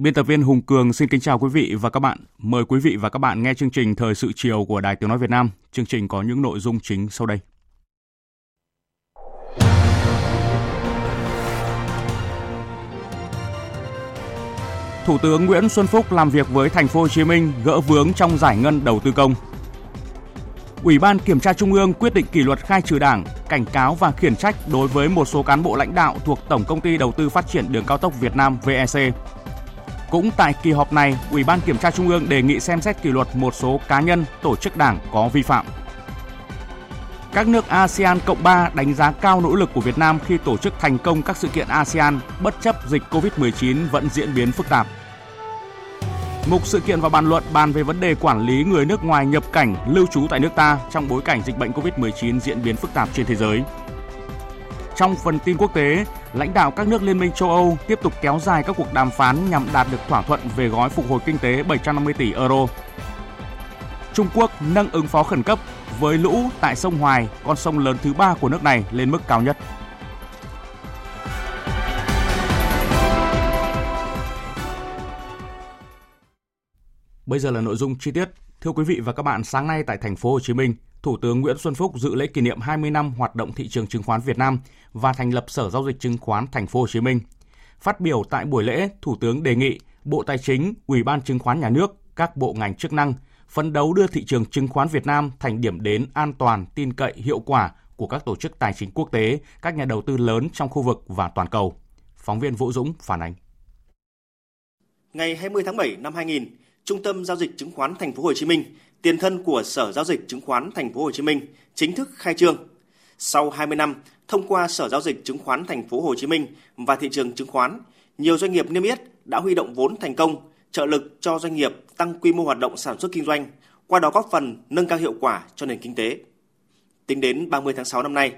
Biên tập viên Hùng Cường xin kính chào quý vị và các bạn. Mời quý vị và các bạn nghe chương trình Thời sự chiều của Đài Tiếng Nói Việt Nam. Chương trình có những nội dung chính sau đây. Thủ tướng Nguyễn Xuân Phúc làm việc với thành phố Hồ Chí Minh gỡ vướng trong giải ngân đầu tư công. Ủy ban Kiểm tra Trung ương quyết định kỷ luật khai trừ Đảng, cảnh cáo và khiển trách đối với một số cán bộ lãnh đạo thuộc Tổng công ty Đầu tư Phát triển Đường cao tốc Việt Nam VEC cũng tại kỳ họp này, Ủy ban Kiểm tra Trung ương đề nghị xem xét kỷ luật một số cá nhân, tổ chức đảng có vi phạm. Các nước ASEAN Cộng 3 đánh giá cao nỗ lực của Việt Nam khi tổ chức thành công các sự kiện ASEAN bất chấp dịch COVID-19 vẫn diễn biến phức tạp. Mục sự kiện và bàn luận bàn về vấn đề quản lý người nước ngoài nhập cảnh lưu trú tại nước ta trong bối cảnh dịch bệnh COVID-19 diễn biến phức tạp trên thế giới. Trong phần tin quốc tế, lãnh đạo các nước Liên minh châu Âu tiếp tục kéo dài các cuộc đàm phán nhằm đạt được thỏa thuận về gói phục hồi kinh tế 750 tỷ euro. Trung Quốc nâng ứng phó khẩn cấp với lũ tại sông Hoài, con sông lớn thứ ba của nước này lên mức cao nhất. Bây giờ là nội dung chi tiết. Thưa quý vị và các bạn, sáng nay tại thành phố Hồ Chí Minh, Thủ tướng Nguyễn Xuân Phúc dự lễ kỷ niệm 20 năm hoạt động thị trường chứng khoán Việt Nam và thành lập Sở giao dịch chứng khoán Thành phố Hồ Chí Minh. Phát biểu tại buổi lễ, Thủ tướng đề nghị Bộ Tài chính, Ủy ban Chứng khoán Nhà nước, các bộ ngành chức năng phấn đấu đưa thị trường chứng khoán Việt Nam thành điểm đến an toàn, tin cậy, hiệu quả của các tổ chức tài chính quốc tế, các nhà đầu tư lớn trong khu vực và toàn cầu. Phóng viên Vũ Dũng phản ánh. Ngày 20 tháng 7 năm 2000, Trung tâm giao dịch chứng khoán Thành phố Hồ Chí Minh tiền thân của Sở giao dịch chứng khoán Thành phố Hồ Chí Minh chính thức khai trương. Sau 20 năm, thông qua Sở giao dịch chứng khoán Thành phố Hồ Chí Minh và thị trường chứng khoán, nhiều doanh nghiệp niêm yết đã huy động vốn thành công, trợ lực cho doanh nghiệp tăng quy mô hoạt động sản xuất kinh doanh, qua đó góp phần nâng cao hiệu quả cho nền kinh tế. Tính đến 30 tháng 6 năm nay,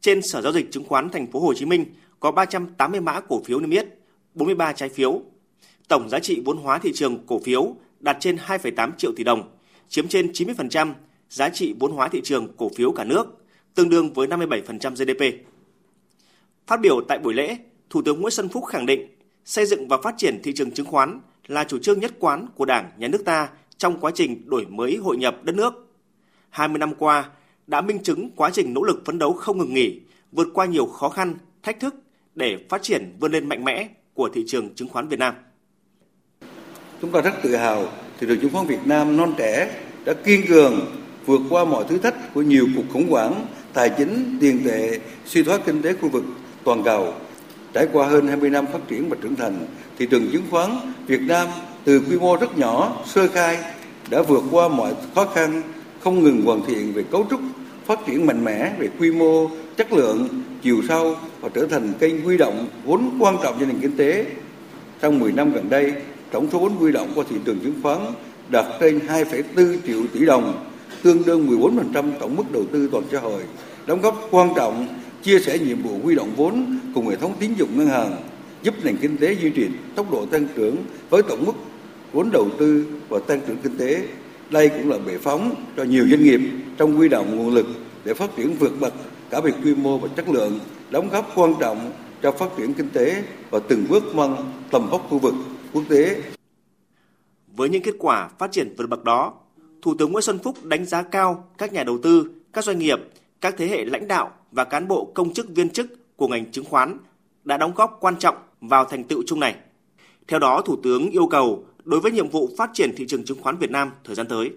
trên Sở giao dịch chứng khoán Thành phố Hồ Chí Minh có 380 mã cổ phiếu niêm yết, 43 trái phiếu. Tổng giá trị vốn hóa thị trường cổ phiếu đạt trên 2,8 triệu tỷ đồng, chiếm trên 90% giá trị vốn hóa thị trường cổ phiếu cả nước, tương đương với 57% GDP. Phát biểu tại buổi lễ, Thủ tướng Nguyễn Xuân Phúc khẳng định xây dựng và phát triển thị trường chứng khoán là chủ trương nhất quán của Đảng, Nhà nước ta trong quá trình đổi mới hội nhập đất nước. 20 năm qua đã minh chứng quá trình nỗ lực phấn đấu không ngừng nghỉ, vượt qua nhiều khó khăn, thách thức để phát triển vươn lên mạnh mẽ của thị trường chứng khoán Việt Nam. Chúng ta rất tự hào thị trường chứng khoán Việt Nam non trẻ đã kiên cường vượt qua mọi thử thách của nhiều cuộc khủng hoảng tài chính, tiền tệ, suy thoái kinh tế khu vực toàn cầu. Trải qua hơn 20 năm phát triển và trưởng thành, thị trường chứng khoán Việt Nam từ quy mô rất nhỏ, sơ khai đã vượt qua mọi khó khăn, không ngừng hoàn thiện về cấu trúc, phát triển mạnh mẽ về quy mô, chất lượng, chiều sâu và trở thành kênh huy động vốn quan trọng cho nền kinh tế. Trong 10 năm gần đây, tổng số vốn huy động qua thị trường chứng khoán đạt trên 2,4 triệu tỷ đồng, tương đương 14% tổng mức đầu tư toàn xã hội, đóng góp quan trọng chia sẻ nhiệm vụ huy động vốn cùng hệ thống tín dụng ngân hàng, giúp nền kinh tế duy trì tốc độ tăng trưởng với tổng mức vốn đầu tư và tăng trưởng kinh tế. Đây cũng là bệ phóng cho nhiều doanh nghiệp trong huy động nguồn lực để phát triển vượt bậc cả về quy mô và chất lượng, đóng góp quan trọng cho phát triển kinh tế và từng bước mang tầm vóc khu vực quốc tế. Với những kết quả phát triển vượt bậc đó, Thủ tướng Nguyễn Xuân Phúc đánh giá cao các nhà đầu tư, các doanh nghiệp, các thế hệ lãnh đạo và cán bộ công chức viên chức của ngành chứng khoán đã đóng góp quan trọng vào thành tựu chung này. Theo đó, Thủ tướng yêu cầu đối với nhiệm vụ phát triển thị trường chứng khoán Việt Nam thời gian tới.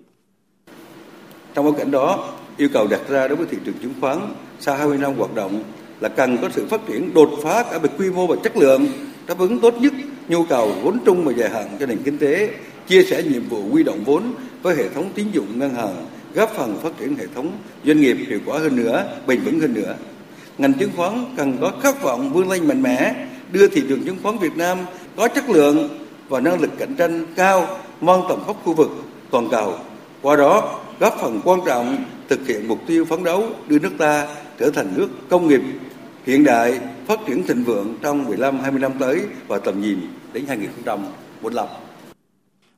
Trong bối cảnh đó, yêu cầu đặt ra đối với thị trường chứng khoán sau 20 năm hoạt động là cần có sự phát triển đột phá cả về quy mô và chất lượng, đáp ứng tốt nhất nhu cầu vốn trung và dài hạn cho nền kinh tế, chia sẻ nhiệm vụ huy động vốn với hệ thống tín dụng ngân hàng, góp phần phát triển hệ thống doanh nghiệp hiệu quả hơn nữa, bền vững hơn nữa. Ngành chứng khoán cần có khát vọng vươn lên mạnh mẽ, đưa thị trường chứng khoán Việt Nam có chất lượng và năng lực cạnh tranh cao, mang tầm vóc khu vực toàn cầu. Qua đó, góp phần quan trọng thực hiện mục tiêu phấn đấu đưa nước ta trở thành nước công nghiệp hiện đại, phát triển thịnh vượng trong 15-20 năm tới và tầm nhìn đến 2045.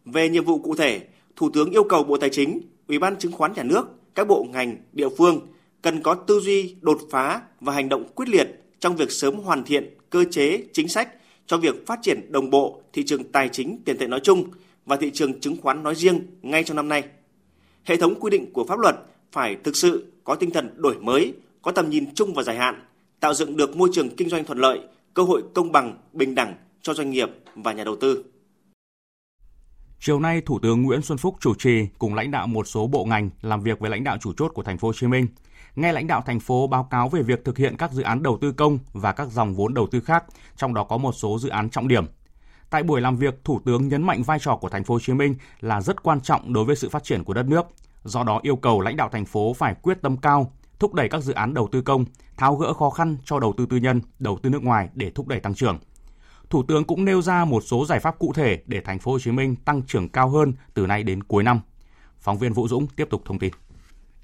Về nhiệm vụ cụ thể, Thủ tướng yêu cầu Bộ Tài chính, Ủy ban Chứng khoán Nhà nước, các bộ ngành, địa phương cần có tư duy đột phá và hành động quyết liệt trong việc sớm hoàn thiện cơ chế, chính sách cho việc phát triển đồng bộ thị trường tài chính tiền tệ nói chung và thị trường chứng khoán nói riêng ngay trong năm nay. Hệ thống quy định của pháp luật phải thực sự có tinh thần đổi mới, có tầm nhìn chung và dài hạn, tạo dựng được môi trường kinh doanh thuận lợi, cơ hội công bằng, bình đẳng cho doanh nghiệp và nhà đầu tư. Chiều nay, Thủ tướng Nguyễn Xuân Phúc chủ trì cùng lãnh đạo một số bộ ngành làm việc với lãnh đạo chủ chốt của thành phố Hồ Chí Minh. Nghe lãnh đạo thành phố báo cáo về việc thực hiện các dự án đầu tư công và các dòng vốn đầu tư khác, trong đó có một số dự án trọng điểm. Tại buổi làm việc, Thủ tướng nhấn mạnh vai trò của thành phố Hồ Chí Minh là rất quan trọng đối với sự phát triển của đất nước. Do đó yêu cầu lãnh đạo thành phố phải quyết tâm cao, thúc đẩy các dự án đầu tư công, tháo gỡ khó khăn cho đầu tư tư nhân, đầu tư nước ngoài để thúc đẩy tăng trưởng. Thủ tướng cũng nêu ra một số giải pháp cụ thể để thành phố Hồ Chí Minh tăng trưởng cao hơn từ nay đến cuối năm. Phóng viên Vũ Dũng tiếp tục thông tin.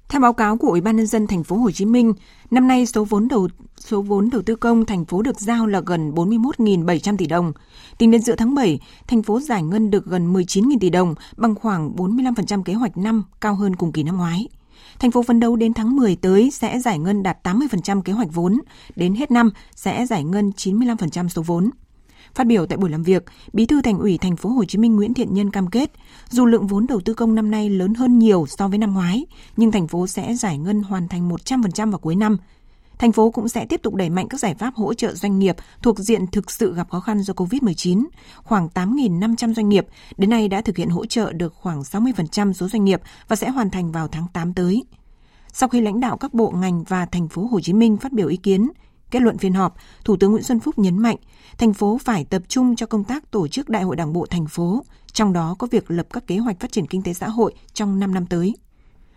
Theo báo cáo của Ủy ban nhân dân thành phố Hồ Chí Minh, năm nay số vốn đầu số vốn đầu tư công thành phố được giao là gần 41.700 tỷ đồng. Tính đến giữa tháng 7, thành phố giải ngân được gần 19.000 tỷ đồng, bằng khoảng 45% kế hoạch năm, cao hơn cùng kỳ năm ngoái. Thành phố phấn đấu đến tháng 10 tới sẽ giải ngân đạt 80% kế hoạch vốn, đến hết năm sẽ giải ngân 95% số vốn. Phát biểu tại buổi làm việc, Bí thư Thành ủy Thành phố Hồ Chí Minh Nguyễn Thiện Nhân cam kết, dù lượng vốn đầu tư công năm nay lớn hơn nhiều so với năm ngoái, nhưng thành phố sẽ giải ngân hoàn thành 100% vào cuối năm. Thành phố cũng sẽ tiếp tục đẩy mạnh các giải pháp hỗ trợ doanh nghiệp thuộc diện thực sự gặp khó khăn do COVID-19. Khoảng 8.500 doanh nghiệp đến nay đã thực hiện hỗ trợ được khoảng 60% số doanh nghiệp và sẽ hoàn thành vào tháng 8 tới. Sau khi lãnh đạo các bộ ngành và thành phố Hồ Chí Minh phát biểu ý kiến, Kết luận phiên họp, Thủ tướng Nguyễn Xuân Phúc nhấn mạnh, thành phố phải tập trung cho công tác tổ chức Đại hội Đảng bộ thành phố, trong đó có việc lập các kế hoạch phát triển kinh tế xã hội trong 5 năm tới.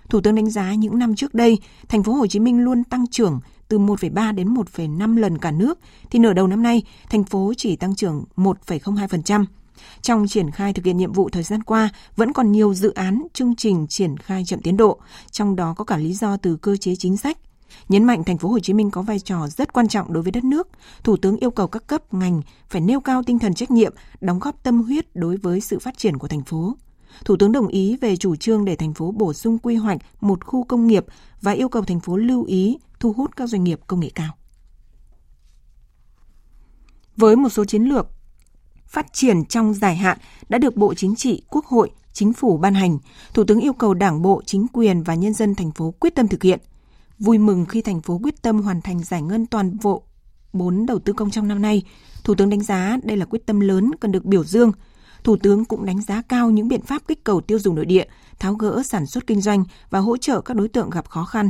Thủ tướng đánh giá những năm trước đây, thành phố Hồ Chí Minh luôn tăng trưởng từ 1,3 đến 1,5 lần cả nước, thì nửa đầu năm nay, thành phố chỉ tăng trưởng 1,02%. Trong triển khai thực hiện nhiệm vụ thời gian qua, vẫn còn nhiều dự án, chương trình triển khai chậm tiến độ, trong đó có cả lý do từ cơ chế chính sách, Nhấn mạnh thành phố Hồ Chí Minh có vai trò rất quan trọng đối với đất nước, Thủ tướng yêu cầu các cấp ngành phải nêu cao tinh thần trách nhiệm, đóng góp tâm huyết đối với sự phát triển của thành phố. Thủ tướng đồng ý về chủ trương để thành phố bổ sung quy hoạch một khu công nghiệp và yêu cầu thành phố lưu ý thu hút các doanh nghiệp công nghệ cao. Với một số chiến lược phát triển trong dài hạn đã được Bộ Chính trị, Quốc hội, Chính phủ ban hành, Thủ tướng yêu cầu Đảng bộ, chính quyền và nhân dân thành phố quyết tâm thực hiện – Vui mừng khi thành phố quyết tâm hoàn thành giải ngân toàn bộ vốn đầu tư công trong năm nay, Thủ tướng đánh giá đây là quyết tâm lớn cần được biểu dương. Thủ tướng cũng đánh giá cao những biện pháp kích cầu tiêu dùng nội địa, tháo gỡ sản xuất kinh doanh và hỗ trợ các đối tượng gặp khó khăn.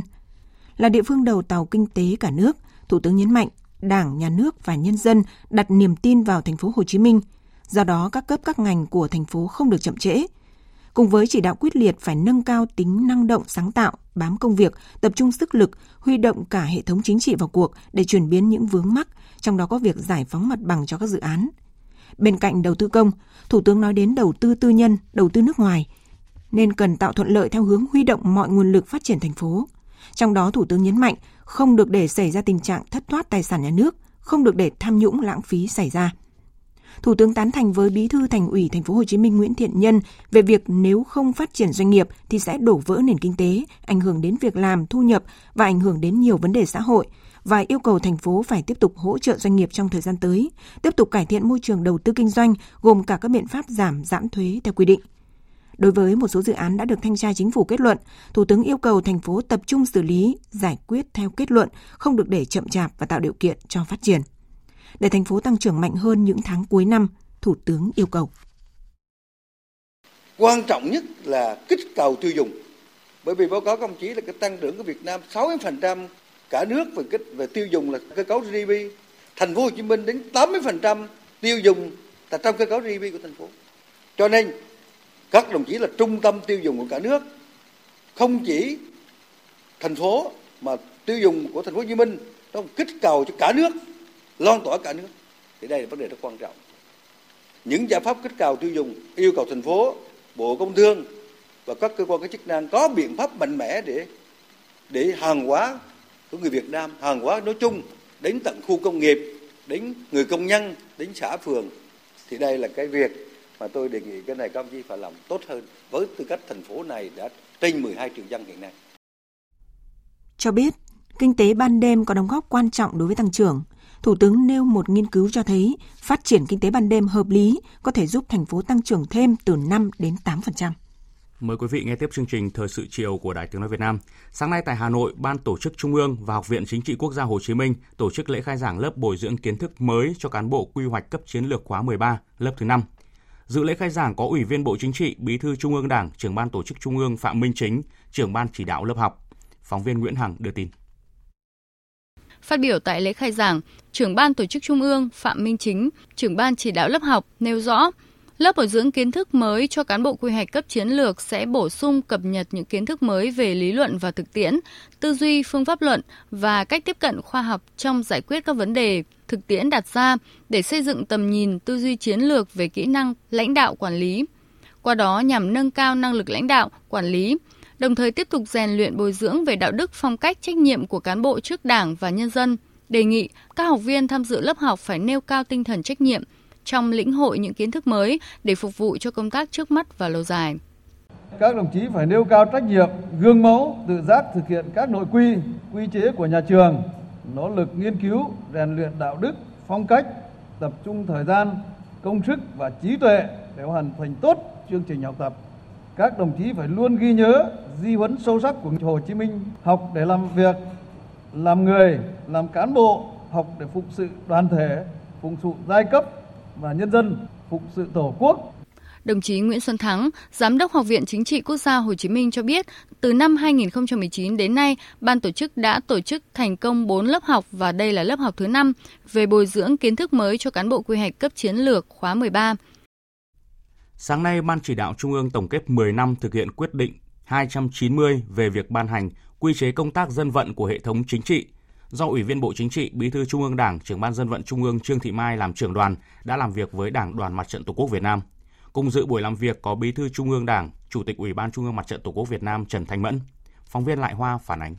Là địa phương đầu tàu kinh tế cả nước, Thủ tướng nhấn mạnh Đảng, Nhà nước và nhân dân đặt niềm tin vào thành phố Hồ Chí Minh. Do đó, các cấp các ngành của thành phố không được chậm trễ, cùng với chỉ đạo quyết liệt phải nâng cao tính năng động sáng tạo, bám công việc, tập trung sức lực, huy động cả hệ thống chính trị vào cuộc để chuyển biến những vướng mắc, trong đó có việc giải phóng mặt bằng cho các dự án. Bên cạnh đầu tư công, Thủ tướng nói đến đầu tư tư nhân, đầu tư nước ngoài, nên cần tạo thuận lợi theo hướng huy động mọi nguồn lực phát triển thành phố. Trong đó Thủ tướng nhấn mạnh không được để xảy ra tình trạng thất thoát tài sản nhà nước, không được để tham nhũng lãng phí xảy ra. Thủ tướng tán thành với Bí thư Thành ủy Thành phố Hồ Chí Minh Nguyễn Thiện Nhân về việc nếu không phát triển doanh nghiệp thì sẽ đổ vỡ nền kinh tế, ảnh hưởng đến việc làm, thu nhập và ảnh hưởng đến nhiều vấn đề xã hội và yêu cầu thành phố phải tiếp tục hỗ trợ doanh nghiệp trong thời gian tới, tiếp tục cải thiện môi trường đầu tư kinh doanh gồm cả các biện pháp giảm giãn thuế theo quy định. Đối với một số dự án đã được thanh tra chính phủ kết luận, Thủ tướng yêu cầu thành phố tập trung xử lý, giải quyết theo kết luận, không được để chậm chạp và tạo điều kiện cho phát triển để thành phố tăng trưởng mạnh hơn những tháng cuối năm, Thủ tướng yêu cầu. Quan trọng nhất là kích cầu tiêu dùng. Bởi vì báo cáo công chí là cái tăng trưởng của Việt Nam 60% cả nước về kích về tiêu dùng là cơ cấu GDP. Thành phố Hồ Chí Minh đến 80% tiêu dùng là trong cơ cấu GDP của thành phố. Cho nên các đồng chí là trung tâm tiêu dùng của cả nước. Không chỉ thành phố mà tiêu dùng của thành phố Hồ Chí Minh nó kích cầu cho cả nước, lan tỏa cả nước. Thì đây là vấn đề rất quan trọng. Những giải pháp kích cầu tiêu dùng yêu cầu thành phố, Bộ Công Thương và các cơ quan có chức năng có biện pháp mạnh mẽ để để hàng hóa của người Việt Nam, hàng hóa nói chung đến tận khu công nghiệp, đến người công nhân, đến xã phường. Thì đây là cái việc mà tôi đề nghị cái này các ông chí phải làm tốt hơn với tư cách thành phố này đã trên 12 triệu dân hiện nay. Cho biết, kinh tế ban đêm có đóng góp quan trọng đối với tăng trưởng. Thủ tướng nêu một nghiên cứu cho thấy phát triển kinh tế ban đêm hợp lý có thể giúp thành phố tăng trưởng thêm từ 5 đến 8%. Mời quý vị nghe tiếp chương trình Thời sự chiều của Đài Tiếng Nói Việt Nam. Sáng nay tại Hà Nội, Ban Tổ chức Trung ương và Học viện Chính trị Quốc gia Hồ Chí Minh tổ chức lễ khai giảng lớp bồi dưỡng kiến thức mới cho cán bộ quy hoạch cấp chiến lược khóa 13, lớp thứ 5. Dự lễ khai giảng có Ủy viên Bộ Chính trị, Bí thư Trung ương Đảng, trưởng Ban Tổ chức Trung ương Phạm Minh Chính, trưởng Ban chỉ đạo lớp học. Phóng viên Nguyễn Hằng đưa tin. Phát biểu tại lễ khai giảng, trưởng ban tổ chức Trung ương Phạm Minh Chính, trưởng ban chỉ đạo lớp học nêu rõ, lớp bồi dưỡng kiến thức mới cho cán bộ quy hoạch cấp chiến lược sẽ bổ sung cập nhật những kiến thức mới về lý luận và thực tiễn, tư duy phương pháp luận và cách tiếp cận khoa học trong giải quyết các vấn đề thực tiễn đặt ra để xây dựng tầm nhìn tư duy chiến lược về kỹ năng lãnh đạo quản lý. Qua đó nhằm nâng cao năng lực lãnh đạo, quản lý, đồng thời tiếp tục rèn luyện bồi dưỡng về đạo đức phong cách trách nhiệm của cán bộ trước Đảng và nhân dân. Đề nghị các học viên tham dự lớp học phải nêu cao tinh thần trách nhiệm trong lĩnh hội những kiến thức mới để phục vụ cho công tác trước mắt và lâu dài. Các đồng chí phải nêu cao trách nhiệm, gương mẫu, tự giác thực hiện các nội quy, quy chế của nhà trường, nỗ lực nghiên cứu, rèn luyện đạo đức, phong cách, tập trung thời gian, công sức và trí tuệ để hoàn thành tốt chương trình học tập các đồng chí phải luôn ghi nhớ di huấn sâu sắc của Hồ Chí Minh, học để làm việc, làm người, làm cán bộ, học để phục sự đoàn thể, phục sự giai cấp và nhân dân, phục sự Tổ quốc. Đồng chí Nguyễn Xuân Thắng, Giám đốc Học viện Chính trị Quốc gia Hồ Chí Minh cho biết, từ năm 2019 đến nay, ban tổ chức đã tổ chức thành công 4 lớp học và đây là lớp học thứ 5 về bồi dưỡng kiến thức mới cho cán bộ quy hoạch cấp chiến lược khóa 13. Sáng nay, Ban chỉ đạo Trung ương tổng kết 10 năm thực hiện quyết định 290 về việc ban hành quy chế công tác dân vận của hệ thống chính trị do Ủy viên Bộ Chính trị, Bí thư Trung ương Đảng, trưởng ban dân vận Trung ương Trương Thị Mai làm trưởng đoàn đã làm việc với Đảng Đoàn Mặt trận Tổ quốc Việt Nam. Cùng dự buổi làm việc có Bí thư Trung ương Đảng, Chủ tịch Ủy ban Trung ương Mặt trận Tổ quốc Việt Nam Trần Thanh Mẫn. Phóng viên Lại Hoa phản ánh.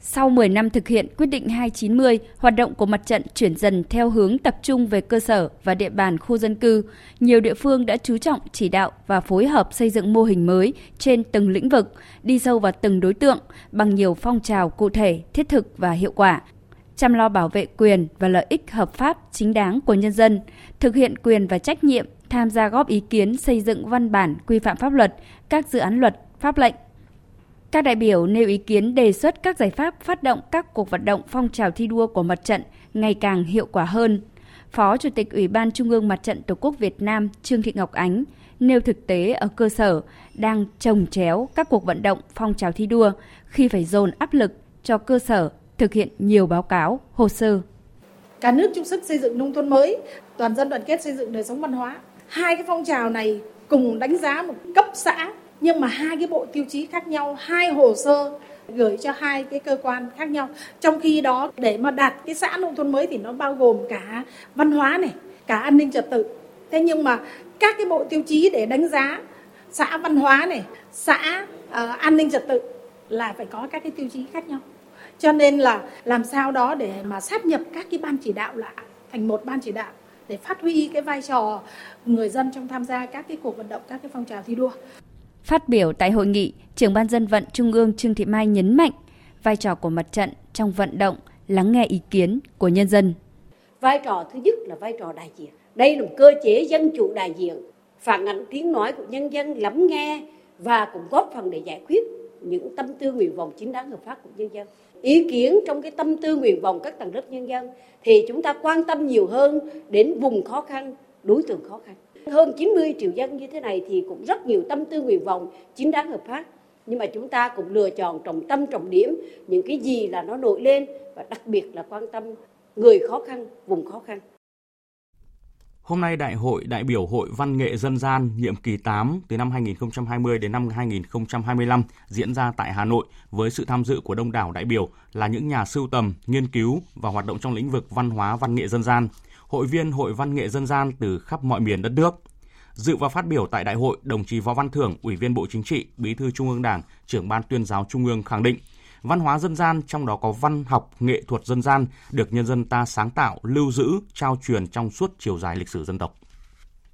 Sau 10 năm thực hiện quyết định 290, hoạt động của mặt trận chuyển dần theo hướng tập trung về cơ sở và địa bàn khu dân cư. Nhiều địa phương đã chú trọng chỉ đạo và phối hợp xây dựng mô hình mới trên từng lĩnh vực, đi sâu vào từng đối tượng bằng nhiều phong trào cụ thể, thiết thực và hiệu quả chăm lo bảo vệ quyền và lợi ích hợp pháp chính đáng của nhân dân, thực hiện quyền và trách nhiệm tham gia góp ý kiến xây dựng văn bản quy phạm pháp luật, các dự án luật, pháp lệnh các đại biểu nêu ý kiến đề xuất các giải pháp phát động các cuộc vận động phong trào thi đua của mặt trận ngày càng hiệu quả hơn. Phó Chủ tịch Ủy ban Trung ương Mặt trận Tổ quốc Việt Nam Trương Thị Ngọc Ánh nêu thực tế ở cơ sở đang trồng chéo các cuộc vận động phong trào thi đua khi phải dồn áp lực cho cơ sở thực hiện nhiều báo cáo, hồ sơ. Cả nước chung sức xây dựng nông thôn mới, toàn dân đoàn kết xây dựng đời sống văn hóa. Hai cái phong trào này cùng đánh giá một cấp xã nhưng mà hai cái bộ tiêu chí khác nhau hai hồ sơ gửi cho hai cái cơ quan khác nhau trong khi đó để mà đạt cái xã nông thôn mới thì nó bao gồm cả văn hóa này cả an ninh trật tự thế nhưng mà các cái bộ tiêu chí để đánh giá xã văn hóa này xã uh, an ninh trật tự là phải có các cái tiêu chí khác nhau cho nên là làm sao đó để mà sáp nhập các cái ban chỉ đạo lại thành một ban chỉ đạo để phát huy cái vai trò người dân trong tham gia các cái cuộc vận động các cái phong trào thi đua Phát biểu tại hội nghị, trưởng ban dân vận Trung ương Trương Thị Mai nhấn mạnh vai trò của mặt trận trong vận động lắng nghe ý kiến của nhân dân. Vai trò thứ nhất là vai trò đại diện. Đây là một cơ chế dân chủ đại diện, phản ánh tiếng nói của nhân dân, lắng nghe và cũng góp phần để giải quyết những tâm tư nguyện vọng chính đáng hợp pháp của nhân dân. Ý kiến trong cái tâm tư nguyện vọng các tầng lớp nhân dân thì chúng ta quan tâm nhiều hơn đến vùng khó khăn, đối tượng khó khăn hơn 90 triệu dân như thế này thì cũng rất nhiều tâm tư nguyện vọng chính đáng hợp pháp nhưng mà chúng ta cũng lựa chọn trọng tâm trọng điểm những cái gì là nó nổi lên và đặc biệt là quan tâm người khó khăn, vùng khó khăn. Hôm nay Đại hội đại biểu Hội Văn nghệ Dân gian nhiệm kỳ 8 từ năm 2020 đến năm 2025 diễn ra tại Hà Nội với sự tham dự của đông đảo đại biểu là những nhà sưu tầm, nghiên cứu và hoạt động trong lĩnh vực văn hóa văn nghệ dân gian, hội viên Hội Văn nghệ Dân gian từ khắp mọi miền đất nước. Dự và phát biểu tại đại hội, đồng chí Võ Văn Thưởng, Ủy viên Bộ Chính trị, Bí thư Trung ương Đảng, trưởng ban tuyên giáo Trung ương khẳng định, văn hóa dân gian trong đó có văn học, nghệ thuật dân gian được nhân dân ta sáng tạo, lưu giữ, trao truyền trong suốt chiều dài lịch sử dân tộc.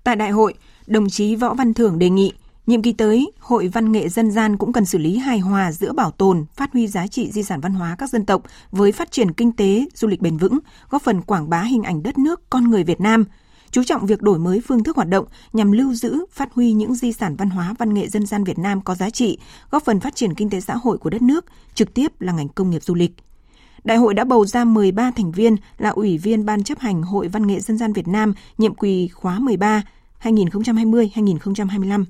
Tại đại hội, đồng chí Võ Văn Thưởng đề nghị Nhiệm kỳ tới, Hội Văn nghệ Dân gian cũng cần xử lý hài hòa giữa bảo tồn, phát huy giá trị di sản văn hóa các dân tộc với phát triển kinh tế, du lịch bền vững, góp phần quảng bá hình ảnh đất nước, con người Việt Nam – chú trọng việc đổi mới phương thức hoạt động nhằm lưu giữ, phát huy những di sản văn hóa văn nghệ dân gian Việt Nam có giá trị, góp phần phát triển kinh tế xã hội của đất nước, trực tiếp là ngành công nghiệp du lịch. Đại hội đã bầu ra 13 thành viên là ủy viên Ban chấp hành Hội Văn nghệ Dân gian Việt Nam nhiệm kỳ khóa 13 2020-2025.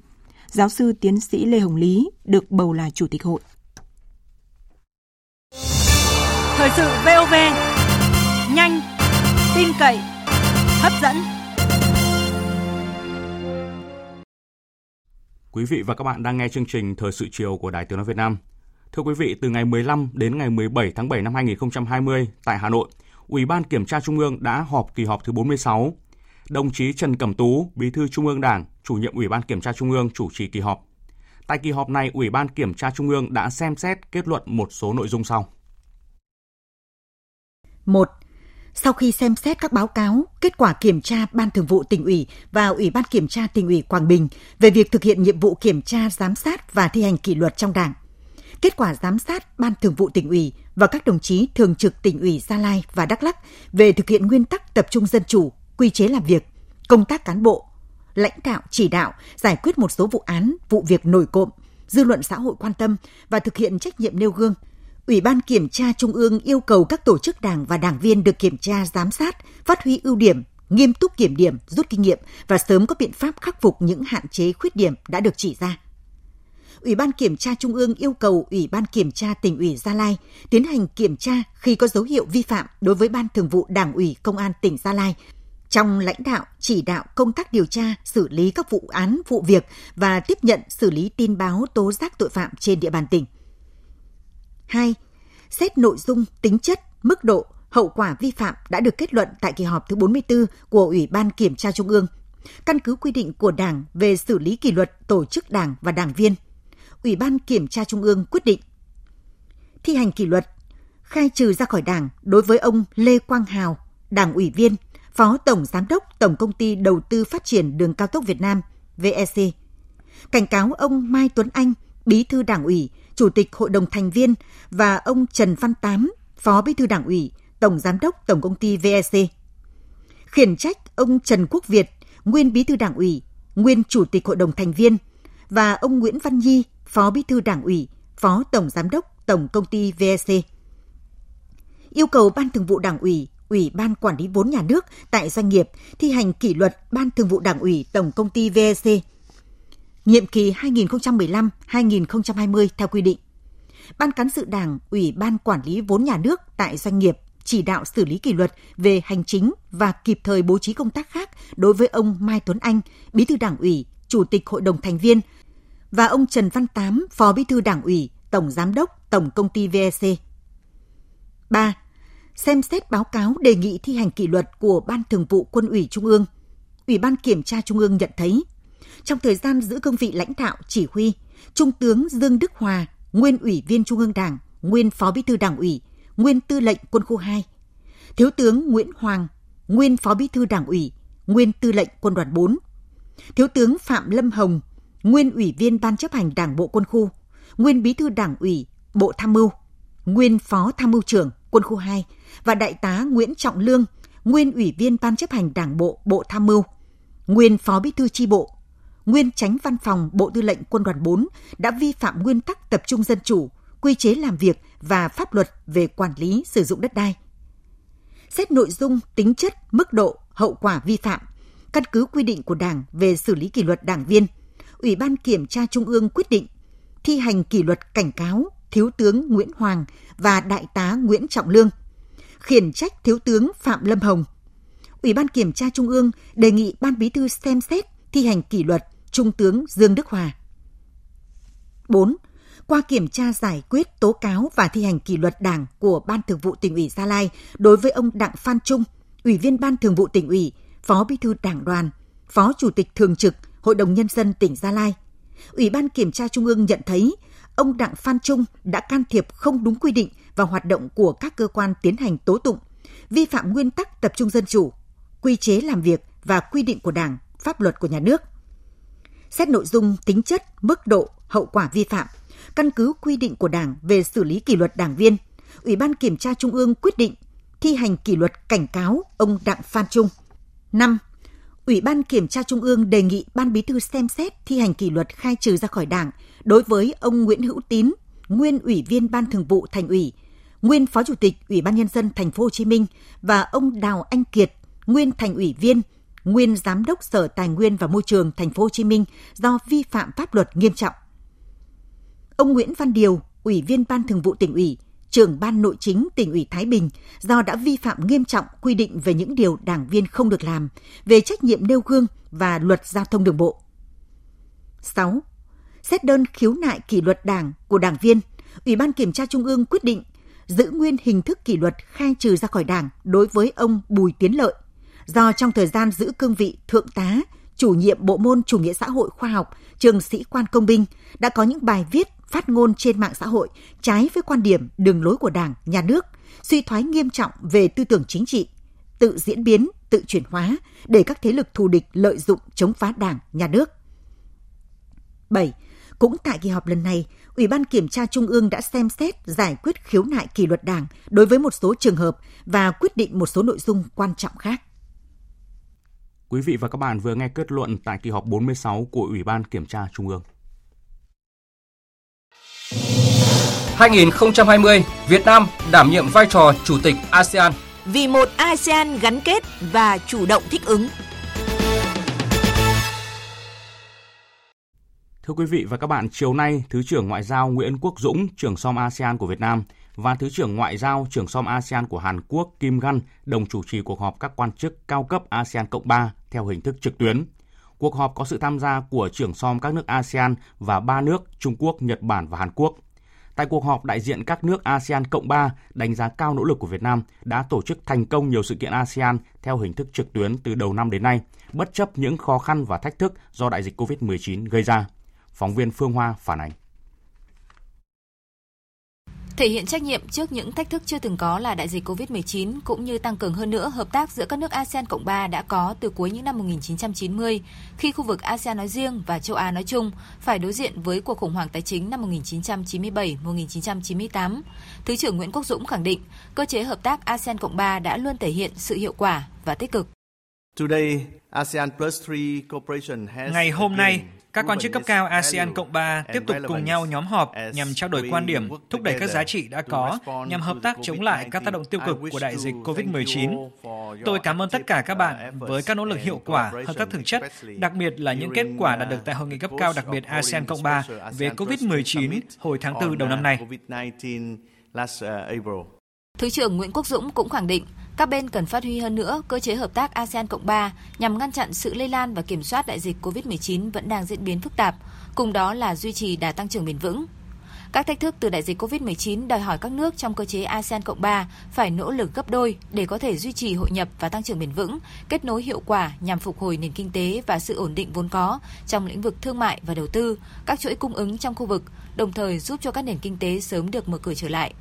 Giáo sư tiến sĩ Lê Hồng Lý được bầu là chủ tịch hội. Thời sự VOV nhanh, tin cậy, hấp dẫn. Quý vị và các bạn đang nghe chương trình Thời sự chiều của Đài Tiếng nói Việt Nam. Thưa quý vị, từ ngày 15 đến ngày 17 tháng 7 năm 2020 tại Hà Nội, Ủy ban Kiểm tra Trung ương đã họp kỳ họp thứ 46. Đồng chí Trần Cẩm Tú, Bí thư Trung ương Đảng, chủ nhiệm Ủy ban Kiểm tra Trung ương chủ trì kỳ họp. Tại kỳ họp này, Ủy ban Kiểm tra Trung ương đã xem xét kết luận một số nội dung sau. 1. Sau khi xem xét các báo cáo, kết quả kiểm tra Ban Thường vụ tỉnh ủy và Ủy ban Kiểm tra tỉnh ủy Quảng Bình về việc thực hiện nhiệm vụ kiểm tra, giám sát và thi hành kỷ luật trong Đảng, kết quả giám sát Ban Thường vụ tỉnh ủy và các đồng chí thường trực tỉnh ủy Gia Lai và Đắk Lắk về thực hiện nguyên tắc tập trung dân chủ, quy chế làm việc, công tác cán bộ, lãnh đạo chỉ đạo giải quyết một số vụ án, vụ việc nổi cộm, dư luận xã hội quan tâm và thực hiện trách nhiệm nêu gương – Ủy ban Kiểm tra Trung ương yêu cầu các tổ chức đảng và đảng viên được kiểm tra giám sát, phát huy ưu điểm, nghiêm túc kiểm điểm, rút kinh nghiệm và sớm có biện pháp khắc phục những hạn chế khuyết điểm đã được chỉ ra. Ủy ban Kiểm tra Trung ương yêu cầu Ủy ban Kiểm tra tỉnh ủy Gia Lai tiến hành kiểm tra khi có dấu hiệu vi phạm đối với Ban Thường vụ Đảng ủy Công an tỉnh Gia Lai trong lãnh đạo, chỉ đạo công tác điều tra, xử lý các vụ án, vụ việc và tiếp nhận xử lý tin báo tố giác tội phạm trên địa bàn tỉnh. 2. Xét nội dung, tính chất, mức độ, hậu quả vi phạm đã được kết luận tại kỳ họp thứ 44 của Ủy ban Kiểm tra Trung ương. Căn cứ quy định của Đảng về xử lý kỷ luật tổ chức đảng và đảng viên, Ủy ban Kiểm tra Trung ương quyết định thi hành kỷ luật, khai trừ ra khỏi Đảng đối với ông Lê Quang Hào, Đảng ủy viên, Phó Tổng Giám đốc Tổng Công ty Đầu tư Phát triển Đường Cao tốc Việt Nam, VEC. Cảnh cáo ông Mai Tuấn Anh, Bí thư Đảng ủy, Chủ tịch Hội đồng thành viên và ông Trần Văn Tám, Phó Bí thư Đảng ủy, Tổng Giám đốc Tổng công ty VEC. Khiển trách ông Trần Quốc Việt, nguyên Bí thư Đảng ủy, nguyên Chủ tịch Hội đồng thành viên và ông Nguyễn Văn Nhi, Phó Bí thư Đảng ủy, Phó Tổng Giám đốc Tổng công ty VEC. Yêu cầu Ban Thường vụ Đảng ủy, Ủy ban Quản lý vốn nhà nước tại doanh nghiệp thi hành kỷ luật Ban Thường vụ Đảng ủy Tổng công ty VEC nhiệm kỳ 2015-2020 theo quy định. Ban cán sự Đảng, Ủy ban quản lý vốn nhà nước tại doanh nghiệp chỉ đạo xử lý kỷ luật về hành chính và kịp thời bố trí công tác khác đối với ông Mai Tuấn Anh, Bí thư Đảng ủy, Chủ tịch Hội đồng thành viên và ông Trần Văn Tám, Phó Bí thư Đảng ủy, Tổng Giám đốc Tổng Công ty VEC. 3. Xem xét báo cáo đề nghị thi hành kỷ luật của Ban Thường vụ Quân ủy Trung ương. Ủy ban Kiểm tra Trung ương nhận thấy trong thời gian giữ cương vị lãnh đạo chỉ huy, Trung tướng Dương Đức Hòa, nguyên ủy viên Trung ương Đảng, nguyên phó bí thư Đảng ủy, nguyên tư lệnh quân khu 2, Thiếu tướng Nguyễn Hoàng, nguyên phó bí thư Đảng ủy, nguyên tư lệnh quân đoàn 4, Thiếu tướng Phạm Lâm Hồng, nguyên ủy viên ban chấp hành Đảng bộ quân khu, nguyên bí thư Đảng ủy, Bộ Tham mưu, nguyên phó tham mưu trưởng quân khu 2 và đại tá Nguyễn Trọng Lương, nguyên ủy viên ban chấp hành Đảng bộ Bộ Tham mưu, nguyên phó bí thư chi bộ, nguyên tránh văn phòng Bộ Tư lệnh Quân đoàn 4 đã vi phạm nguyên tắc tập trung dân chủ, quy chế làm việc và pháp luật về quản lý sử dụng đất đai. Xét nội dung, tính chất, mức độ, hậu quả vi phạm, căn cứ quy định của Đảng về xử lý kỷ luật đảng viên, Ủy ban Kiểm tra Trung ương quyết định thi hành kỷ luật cảnh cáo Thiếu tướng Nguyễn Hoàng và Đại tá Nguyễn Trọng Lương, khiển trách Thiếu tướng Phạm Lâm Hồng. Ủy ban Kiểm tra Trung ương đề nghị Ban Bí thư xem xét thi hành kỷ luật Trung tướng Dương Đức Hòa. 4. Qua kiểm tra giải quyết tố cáo và thi hành kỷ luật Đảng của Ban Thường vụ tỉnh ủy Gia Lai đối với ông Đặng Phan Trung, Ủy viên Ban Thường vụ tỉnh ủy, Phó Bí thư Đảng đoàn, Phó Chủ tịch Thường trực Hội đồng Nhân dân tỉnh Gia Lai. Ủy ban Kiểm tra Trung ương nhận thấy ông Đặng Phan Trung đã can thiệp không đúng quy định vào hoạt động của các cơ quan tiến hành tố tụng, vi phạm nguyên tắc tập trung dân chủ, quy chế làm việc và quy định của Đảng, pháp luật của nhà nước. Xét nội dung, tính chất, mức độ, hậu quả vi phạm, căn cứ quy định của Đảng về xử lý kỷ luật đảng viên, Ủy ban Kiểm tra Trung ương quyết định thi hành kỷ luật cảnh cáo ông Đặng Phan Trung. 5. Ủy ban Kiểm tra Trung ương đề nghị Ban Bí thư xem xét thi hành kỷ luật khai trừ ra khỏi Đảng đối với ông Nguyễn Hữu Tín, nguyên Ủy viên Ban Thường vụ Thành ủy, nguyên Phó Chủ tịch Ủy ban nhân dân thành phố Hồ Chí Minh và ông Đào Anh Kiệt, nguyên Thành ủy viên, nguyên Giám đốc Sở Tài nguyên và Môi trường thành phố Hồ Chí Minh do vi phạm pháp luật nghiêm trọng. Ông Nguyễn Văn Điều, Ủy viên Ban Thường vụ tỉnh ủy, trưởng ban nội chính tỉnh ủy Thái Bình do đã vi phạm nghiêm trọng quy định về những điều đảng viên không được làm, về trách nhiệm nêu gương và luật giao thông đường bộ. 6. Xét đơn khiếu nại kỷ luật đảng của đảng viên, Ủy ban Kiểm tra Trung ương quyết định giữ nguyên hình thức kỷ luật khai trừ ra khỏi đảng đối với ông Bùi Tiến Lợi, do trong thời gian giữ cương vị thượng tá, chủ nhiệm bộ môn chủ nghĩa xã hội khoa học, trường sĩ quan công binh đã có những bài viết phát ngôn trên mạng xã hội trái với quan điểm đường lối của Đảng, Nhà nước, suy thoái nghiêm trọng về tư tưởng chính trị, tự diễn biến, tự chuyển hóa để các thế lực thù địch lợi dụng chống phá Đảng, Nhà nước. 7. Cũng tại kỳ họp lần này, Ủy ban Kiểm tra Trung ương đã xem xét giải quyết khiếu nại kỷ luật Đảng đối với một số trường hợp và quyết định một số nội dung quan trọng khác. Quý vị và các bạn vừa nghe kết luận tại kỳ họp 46 của Ủy ban Kiểm tra Trung ương. 2020, Việt Nam đảm nhiệm vai trò chủ tịch ASEAN. Vì một ASEAN gắn kết và chủ động thích ứng. Thưa quý vị và các bạn, chiều nay, Thứ trưởng Ngoại giao Nguyễn Quốc Dũng, trưởng som ASEAN của Việt Nam và Thứ trưởng Ngoại giao trưởng som ASEAN của Hàn Quốc Kim Gan đồng chủ trì cuộc họp các quan chức cao cấp ASEAN Cộng 3 theo hình thức trực tuyến. Cuộc họp có sự tham gia của trưởng som các nước ASEAN và ba nước Trung Quốc, Nhật Bản và Hàn Quốc. Tại cuộc họp, đại diện các nước ASEAN Cộng 3 đánh giá cao nỗ lực của Việt Nam đã tổ chức thành công nhiều sự kiện ASEAN theo hình thức trực tuyến từ đầu năm đến nay, bất chấp những khó khăn và thách thức do đại dịch COVID-19 gây ra. Phóng viên Phương Hoa phản ánh. Thể hiện trách nhiệm trước những thách thức chưa từng có là đại dịch COVID-19 cũng như tăng cường hơn nữa hợp tác giữa các nước ASEAN Cộng 3 đã có từ cuối những năm 1990 khi khu vực ASEAN nói riêng và châu Á nói chung phải đối diện với cuộc khủng hoảng tài chính năm 1997-1998. Thứ trưởng Nguyễn Quốc Dũng khẳng định cơ chế hợp tác ASEAN Cộng 3 đã luôn thể hiện sự hiệu quả và tích cực. Ngày hôm nay, các quan chức cấp cao ASEAN Cộng 3 tiếp tục cùng nhau nhóm họp nhằm trao đổi quan điểm, thúc đẩy các giá trị đã có nhằm hợp tác chống lại các tác động tiêu cực của đại dịch COVID-19. Tôi cảm ơn tất cả các bạn với các nỗ lực hiệu quả, hợp tác thực chất, đặc biệt là những kết quả đạt được tại hội nghị cấp cao đặc biệt ASEAN Cộng 3 về COVID-19 hồi tháng 4 đầu năm nay. Thứ trưởng Nguyễn Quốc Dũng cũng khẳng định các bên cần phát huy hơn nữa cơ chế hợp tác ASEAN Cộng 3 nhằm ngăn chặn sự lây lan và kiểm soát đại dịch COVID-19 vẫn đang diễn biến phức tạp, cùng đó là duy trì đà tăng trưởng bền vững. Các thách thức từ đại dịch COVID-19 đòi hỏi các nước trong cơ chế ASEAN Cộng 3 phải nỗ lực gấp đôi để có thể duy trì hội nhập và tăng trưởng bền vững, kết nối hiệu quả nhằm phục hồi nền kinh tế và sự ổn định vốn có trong lĩnh vực thương mại và đầu tư, các chuỗi cung ứng trong khu vực, đồng thời giúp cho các nền kinh tế sớm được mở cửa trở lại.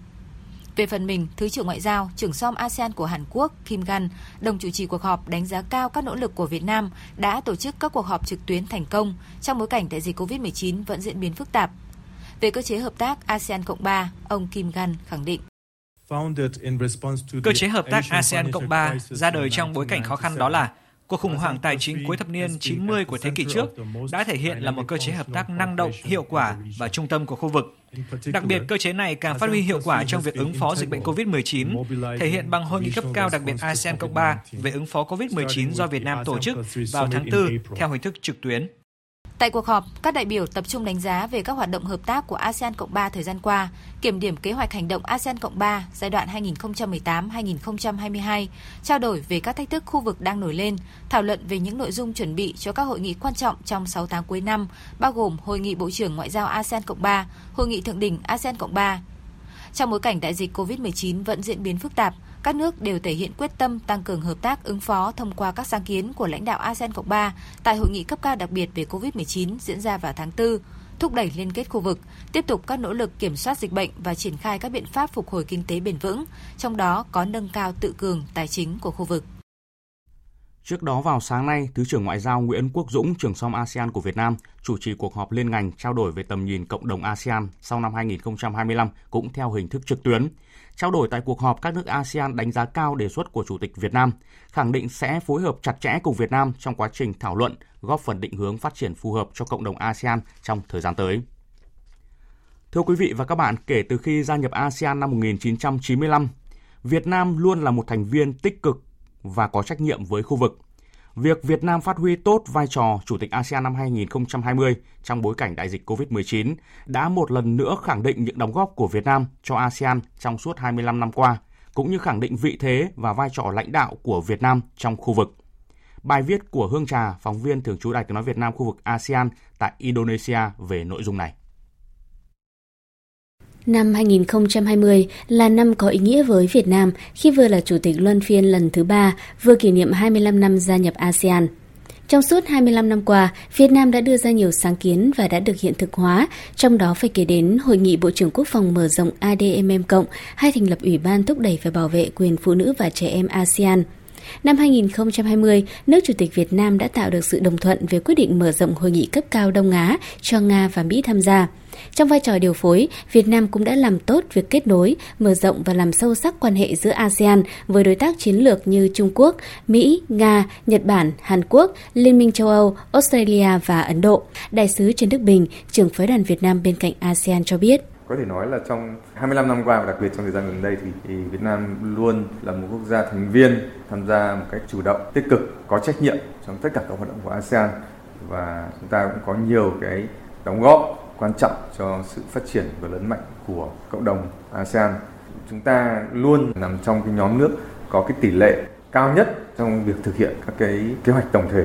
Về phần mình, Thứ trưởng Ngoại giao, trưởng som ASEAN của Hàn Quốc Kim Gan đồng chủ trì cuộc họp đánh giá cao các nỗ lực của Việt Nam đã tổ chức các cuộc họp trực tuyến thành công trong bối cảnh đại dịch COVID-19 vẫn diễn biến phức tạp. Về cơ chế hợp tác ASEAN Cộng 3, ông Kim Gan khẳng định. Cơ chế hợp tác ASEAN Cộng 3 ra đời trong bối cảnh khó khăn đó là Cuộc khủng hoảng tài chính cuối thập niên 90 của thế kỷ trước đã thể hiện là một cơ chế hợp tác năng động, hiệu quả và trung tâm của khu vực. Đặc biệt, cơ chế này càng phát huy hiệu quả trong việc ứng phó dịch bệnh COVID-19, thể hiện bằng hội nghị cấp cao đặc biệt ASEAN Cộng 3 về ứng phó COVID-19 do Việt Nam tổ chức vào tháng 4 theo hình thức trực tuyến. Tại cuộc họp, các đại biểu tập trung đánh giá về các hoạt động hợp tác của ASEAN Cộng 3 thời gian qua, kiểm điểm kế hoạch hành động ASEAN Cộng 3 giai đoạn 2018-2022, trao đổi về các thách thức khu vực đang nổi lên, thảo luận về những nội dung chuẩn bị cho các hội nghị quan trọng trong 6 tháng cuối năm, bao gồm Hội nghị Bộ trưởng Ngoại giao ASEAN Cộng 3, Hội nghị Thượng đỉnh ASEAN Cộng 3. Trong bối cảnh đại dịch COVID-19 vẫn diễn biến phức tạp, các nước đều thể hiện quyết tâm tăng cường hợp tác ứng phó thông qua các sáng kiến của lãnh đạo ASEAN Cộng 3 tại hội nghị cấp cao đặc biệt về COVID-19 diễn ra vào tháng 4, thúc đẩy liên kết khu vực, tiếp tục các nỗ lực kiểm soát dịch bệnh và triển khai các biện pháp phục hồi kinh tế bền vững, trong đó có nâng cao tự cường tài chính của khu vực. Trước đó vào sáng nay, Thứ trưởng Ngoại giao Nguyễn Quốc Dũng, trưởng som ASEAN của Việt Nam, chủ trì cuộc họp liên ngành trao đổi về tầm nhìn cộng đồng ASEAN sau năm 2025 cũng theo hình thức trực tuyến. Trao đổi tại cuộc họp, các nước ASEAN đánh giá cao đề xuất của Chủ tịch Việt Nam, khẳng định sẽ phối hợp chặt chẽ cùng Việt Nam trong quá trình thảo luận, góp phần định hướng phát triển phù hợp cho cộng đồng ASEAN trong thời gian tới. Thưa quý vị và các bạn, kể từ khi gia nhập ASEAN năm 1995, Việt Nam luôn là một thành viên tích cực và có trách nhiệm với khu vực. Việc Việt Nam phát huy tốt vai trò Chủ tịch ASEAN năm 2020 trong bối cảnh đại dịch COVID-19 đã một lần nữa khẳng định những đóng góp của Việt Nam cho ASEAN trong suốt 25 năm qua, cũng như khẳng định vị thế và vai trò lãnh đạo của Việt Nam trong khu vực. Bài viết của Hương Trà, phóng viên thường trú Đài tiếng nói Việt Nam khu vực ASEAN tại Indonesia về nội dung này. Năm 2020 là năm có ý nghĩa với Việt Nam khi vừa là chủ tịch luân phiên lần thứ ba, vừa kỷ niệm 25 năm gia nhập ASEAN. Trong suốt 25 năm qua, Việt Nam đã đưa ra nhiều sáng kiến và đã được hiện thực hóa, trong đó phải kể đến Hội nghị Bộ trưởng Quốc phòng mở rộng ADMM Cộng hay thành lập Ủy ban thúc đẩy và bảo vệ quyền phụ nữ và trẻ em ASEAN. Năm 2020, nước Chủ tịch Việt Nam đã tạo được sự đồng thuận về quyết định mở rộng hội nghị cấp cao Đông Á cho Nga và Mỹ tham gia. Trong vai trò điều phối, Việt Nam cũng đã làm tốt việc kết nối, mở rộng và làm sâu sắc quan hệ giữa ASEAN với đối tác chiến lược như Trung Quốc, Mỹ, Nga, Nhật Bản, Hàn Quốc, Liên minh châu Âu, Australia và Ấn Độ. Đại sứ Trần Đức Bình, trưởng phái đoàn Việt Nam bên cạnh ASEAN cho biết có thể nói là trong 25 năm qua và đặc biệt trong thời gian gần đây thì, thì Việt Nam luôn là một quốc gia thành viên tham gia một cách chủ động, tích cực, có trách nhiệm trong tất cả các hoạt động của ASEAN và chúng ta cũng có nhiều cái đóng góp quan trọng cho sự phát triển và lớn mạnh của cộng đồng ASEAN. Chúng ta luôn nằm trong cái nhóm nước có cái tỷ lệ cao nhất trong việc thực hiện các cái kế hoạch tổng thể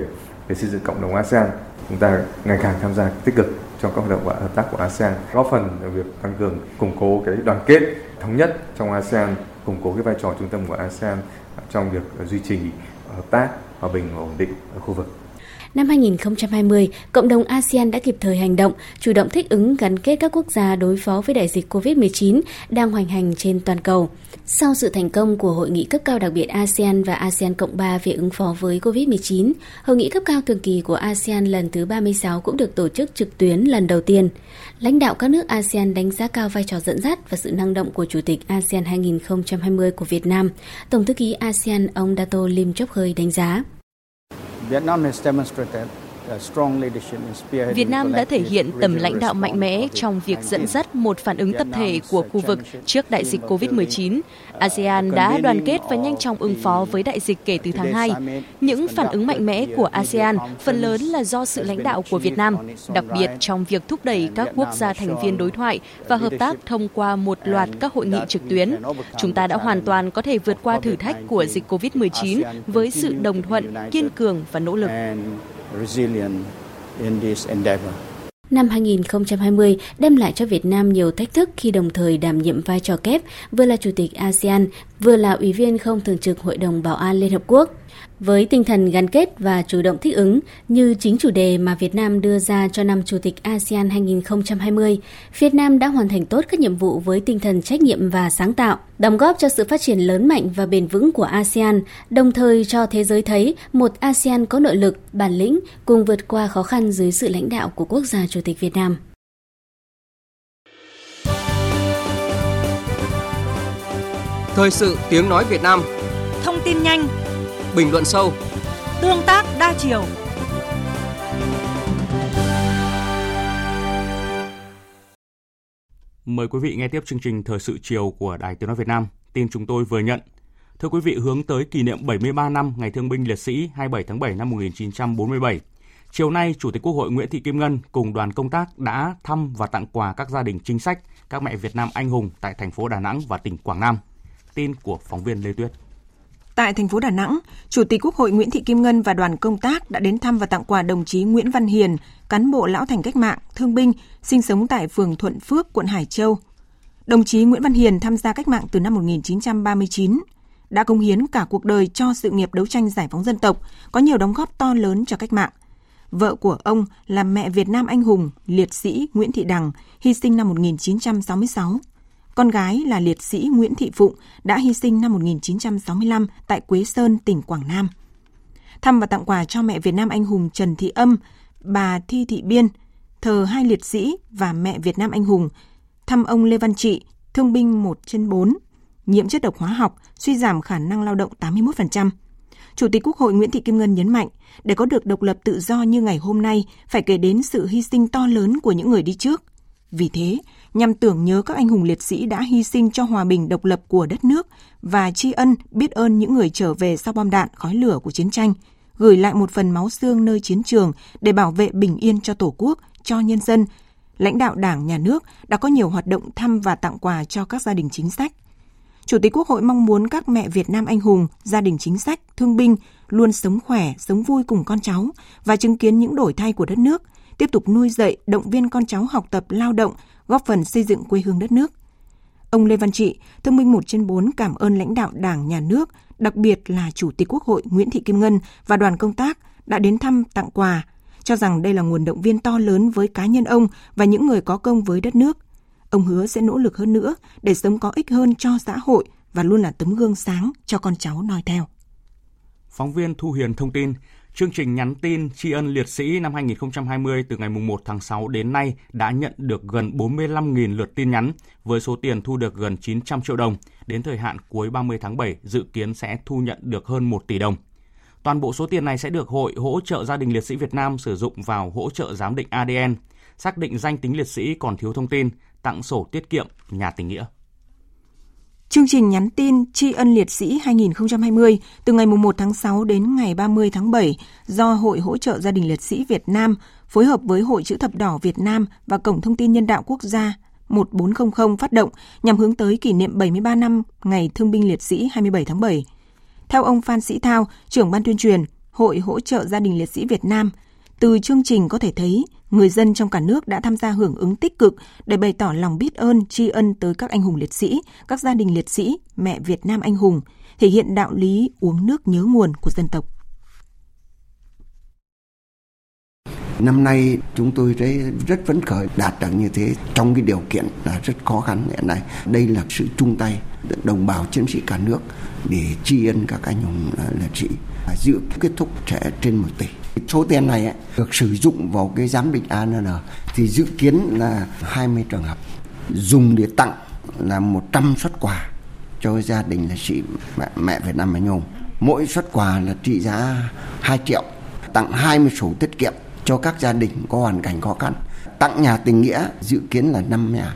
để xây dựng cộng đồng ASEAN. Chúng ta ngày càng tham gia tích cực trong các hoạt động và hợp tác của ASEAN, góp phần vào việc tăng cường củng cố cái đoàn kết thống nhất trong ASEAN, củng cố cái vai trò trung tâm của ASEAN trong việc duy trì hợp tác hòa bình và ổn định ở khu vực. Năm 2020, cộng đồng ASEAN đã kịp thời hành động, chủ động thích ứng gắn kết các quốc gia đối phó với đại dịch COVID-19 đang hoành hành trên toàn cầu. Sau sự thành công của hội nghị cấp cao đặc biệt ASEAN và ASEAN Cộng 3 về ứng phó với COVID-19, hội nghị cấp cao thường kỳ của ASEAN lần thứ 36 cũng được tổ chức trực tuyến lần đầu tiên. Lãnh đạo các nước ASEAN đánh giá cao vai trò dẫn dắt và sự năng động của Chủ tịch ASEAN 2020 của Việt Nam. Tổng thư ký ASEAN ông Dato Lim Chok Hơi đánh giá. Vietnam has demonstrated Việt Nam đã thể hiện tầm lãnh đạo mạnh mẽ trong việc dẫn dắt một phản ứng tập thể của khu vực trước đại dịch COVID-19. ASEAN đã đoàn kết và nhanh chóng ứng phó với đại dịch kể từ tháng 2. Những phản ứng mạnh mẽ của ASEAN phần lớn là do sự lãnh đạo của Việt Nam, đặc biệt trong việc thúc đẩy các quốc gia thành viên đối thoại và hợp tác thông qua một loạt các hội nghị trực tuyến. Chúng ta đã hoàn toàn có thể vượt qua thử thách của dịch COVID-19 với sự đồng thuận, kiên cường và nỗ lực resilient in this endeavor. Năm 2020 đem lại cho Việt Nam nhiều thách thức khi đồng thời đảm nhiệm vai trò kép, vừa là Chủ tịch ASEAN, vừa là Ủy viên không thường trực Hội đồng Bảo an Liên Hợp Quốc. Với tinh thần gắn kết và chủ động thích ứng như chính chủ đề mà Việt Nam đưa ra cho năm Chủ tịch ASEAN 2020, Việt Nam đã hoàn thành tốt các nhiệm vụ với tinh thần trách nhiệm và sáng tạo, đóng góp cho sự phát triển lớn mạnh và bền vững của ASEAN, đồng thời cho thế giới thấy một ASEAN có nội lực, bản lĩnh cùng vượt qua khó khăn dưới sự lãnh đạo của quốc gia Chủ tịch Việt Nam. Thời sự tiếng nói Việt Nam Thông tin nhanh bình luận sâu, tương tác đa chiều. Mời quý vị nghe tiếp chương trình Thời sự chiều của Đài Tiếng Nói Việt Nam. Tin chúng tôi vừa nhận. Thưa quý vị, hướng tới kỷ niệm 73 năm Ngày Thương binh Liệt sĩ 27 tháng 7 năm 1947, Chiều nay, Chủ tịch Quốc hội Nguyễn Thị Kim Ngân cùng đoàn công tác đã thăm và tặng quà các gia đình chính sách, các mẹ Việt Nam anh hùng tại thành phố Đà Nẵng và tỉnh Quảng Nam. Tin của phóng viên Lê Tuyết. Tại thành phố Đà Nẵng, Chủ tịch Quốc hội Nguyễn Thị Kim Ngân và đoàn công tác đã đến thăm và tặng quà đồng chí Nguyễn Văn Hiền, cán bộ lão thành cách mạng, thương binh, sinh sống tại phường Thuận Phước, quận Hải Châu. Đồng chí Nguyễn Văn Hiền tham gia cách mạng từ năm 1939, đã công hiến cả cuộc đời cho sự nghiệp đấu tranh giải phóng dân tộc, có nhiều đóng góp to lớn cho cách mạng. Vợ của ông là mẹ Việt Nam anh hùng, liệt sĩ Nguyễn Thị Đằng, hy sinh năm 1966. Con gái là liệt sĩ Nguyễn Thị Phụng đã hy sinh năm 1965 tại Quế Sơn, tỉnh Quảng Nam. Thăm và tặng quà cho mẹ Việt Nam anh hùng Trần Thị Âm, bà Thi Thị Biên, thờ hai liệt sĩ và mẹ Việt Nam anh hùng, thăm ông Lê Văn Trị, thương binh 1 trên 4, nhiễm chất độc hóa học, suy giảm khả năng lao động 81%. Chủ tịch Quốc hội Nguyễn Thị Kim Ngân nhấn mạnh, để có được độc lập tự do như ngày hôm nay, phải kể đến sự hy sinh to lớn của những người đi trước. Vì thế, nhằm tưởng nhớ các anh hùng liệt sĩ đã hy sinh cho hòa bình độc lập của đất nước và tri ân biết ơn những người trở về sau bom đạn khói lửa của chiến tranh, gửi lại một phần máu xương nơi chiến trường để bảo vệ bình yên cho Tổ quốc, cho nhân dân. Lãnh đạo Đảng, Nhà nước đã có nhiều hoạt động thăm và tặng quà cho các gia đình chính sách. Chủ tịch Quốc hội mong muốn các mẹ Việt Nam anh hùng, gia đình chính sách, thương binh luôn sống khỏe, sống vui cùng con cháu và chứng kiến những đổi thay của đất nước, tiếp tục nuôi dạy, động viên con cháu học tập, lao động, góp phần xây dựng quê hương đất nước. Ông Lê Văn Trị, thương binh 1 trên 4 cảm ơn lãnh đạo Đảng, Nhà nước, đặc biệt là Chủ tịch Quốc hội Nguyễn Thị Kim Ngân và đoàn công tác đã đến thăm tặng quà, cho rằng đây là nguồn động viên to lớn với cá nhân ông và những người có công với đất nước. Ông hứa sẽ nỗ lực hơn nữa để sống có ích hơn cho xã hội và luôn là tấm gương sáng cho con cháu noi theo. Phóng viên Thu Hiền thông tin, chương trình nhắn tin tri ân liệt sĩ năm 2020 từ ngày 1 tháng 6 đến nay đã nhận được gần 45.000 lượt tin nhắn với số tiền thu được gần 900 triệu đồng. Đến thời hạn cuối 30 tháng 7 dự kiến sẽ thu nhận được hơn 1 tỷ đồng. Toàn bộ số tiền này sẽ được Hội hỗ trợ gia đình liệt sĩ Việt Nam sử dụng vào hỗ trợ giám định ADN, xác định danh tính liệt sĩ còn thiếu thông tin, tặng sổ tiết kiệm nhà tình nghĩa. Chương trình nhắn tin tri ân liệt sĩ 2020 từ ngày 1 tháng 6 đến ngày 30 tháng 7 do Hội hỗ trợ gia đình liệt sĩ Việt Nam phối hợp với Hội chữ thập đỏ Việt Nam và Cổng thông tin nhân đạo quốc gia 1400 phát động nhằm hướng tới kỷ niệm 73 năm Ngày Thương binh Liệt sĩ 27 tháng 7. Theo ông Phan Sĩ Thao, trưởng ban tuyên truyền Hội hỗ trợ gia đình liệt sĩ Việt Nam, từ chương trình có thể thấy người dân trong cả nước đã tham gia hưởng ứng tích cực để bày tỏ lòng biết ơn, tri ân tới các anh hùng liệt sĩ, các gia đình liệt sĩ, mẹ Việt Nam anh hùng, thể hiện đạo lý uống nước nhớ nguồn của dân tộc. Năm nay chúng tôi thấy rất phấn khởi đạt được như thế trong cái điều kiện là rất khó khăn hiện nay. Đây là sự chung tay đồng bào chiến sĩ cả nước để tri ân các anh hùng liệt sĩ. Dự kết thúc sẽ trên một tỷ. Số tiền này ấy, được sử dụng vào cái giám định ANN thì dự kiến là 20 trường hợp dùng để tặng là 100 xuất quà cho gia đình là chị mẹ, mẹ Việt Nam anh hùng. Mỗi xuất quà là trị giá 2 triệu, tặng 20 sổ tiết kiệm cho các gia đình có hoàn cảnh khó khăn. Tặng nhà tình nghĩa dự kiến là 5 nhà,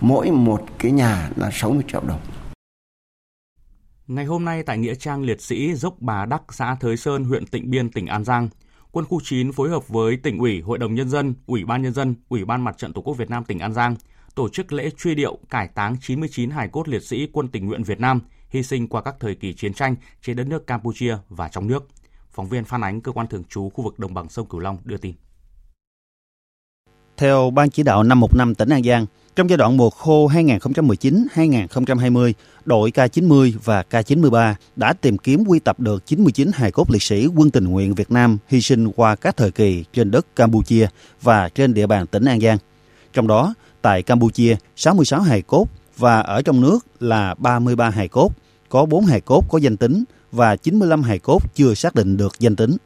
mỗi một cái nhà là 60 triệu đồng. Ngày hôm nay tại Nghĩa trang Liệt sĩ Dốc Bà Đắc, xã Thới Sơn, huyện Tịnh Biên, tỉnh An Giang, Quân khu 9 phối hợp với tỉnh ủy, Hội đồng Nhân dân, Ủy ban Nhân dân, Ủy ban Mặt trận Tổ quốc Việt Nam tỉnh An Giang tổ chức lễ truy điệu cải táng 99 hài cốt liệt sĩ quân tình nguyện Việt Nam hy sinh qua các thời kỳ chiến tranh trên đất nước Campuchia và trong nước. Phóng viên Phan Ánh, cơ quan thường trú khu vực đồng bằng sông Cửu Long đưa tin. Theo Ban chỉ đạo 515 tỉnh An Giang, trong giai đoạn mùa khô 2019-2020, đội K90 và K93 đã tìm kiếm quy tập được 99 hài cốt liệt sĩ quân tình nguyện Việt Nam hy sinh qua các thời kỳ trên đất Campuchia và trên địa bàn tỉnh An Giang. Trong đó, tại Campuchia, 66 hài cốt và ở trong nước là 33 hài cốt, có 4 hài cốt có danh tính và 95 hài cốt chưa xác định được danh tính.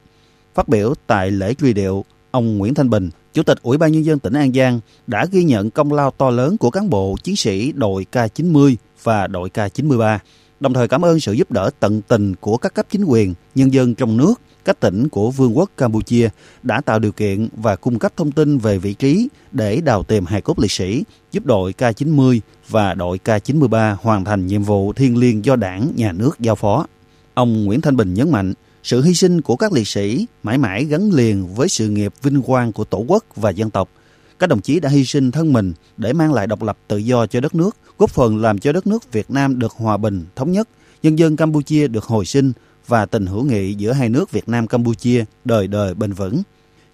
Phát biểu tại lễ truy điệu, ông Nguyễn Thanh Bình, Chủ tịch Ủy ban Nhân dân tỉnh An Giang đã ghi nhận công lao to lớn của cán bộ chiến sĩ đội K90 và đội K93, đồng thời cảm ơn sự giúp đỡ tận tình của các cấp chính quyền, nhân dân trong nước, các tỉnh của Vương quốc Campuchia đã tạo điều kiện và cung cấp thông tin về vị trí để đào tìm hài cốt liệt sĩ, giúp đội K90 và đội K93 hoàn thành nhiệm vụ thiêng liêng do đảng, nhà nước giao phó. Ông Nguyễn Thanh Bình nhấn mạnh, sự hy sinh của các liệt sĩ mãi mãi gắn liền với sự nghiệp vinh quang của Tổ quốc và dân tộc. Các đồng chí đã hy sinh thân mình để mang lại độc lập tự do cho đất nước, góp phần làm cho đất nước Việt Nam được hòa bình, thống nhất, nhân dân Campuchia được hồi sinh và tình hữu nghị giữa hai nước Việt Nam Campuchia đời đời bền vững.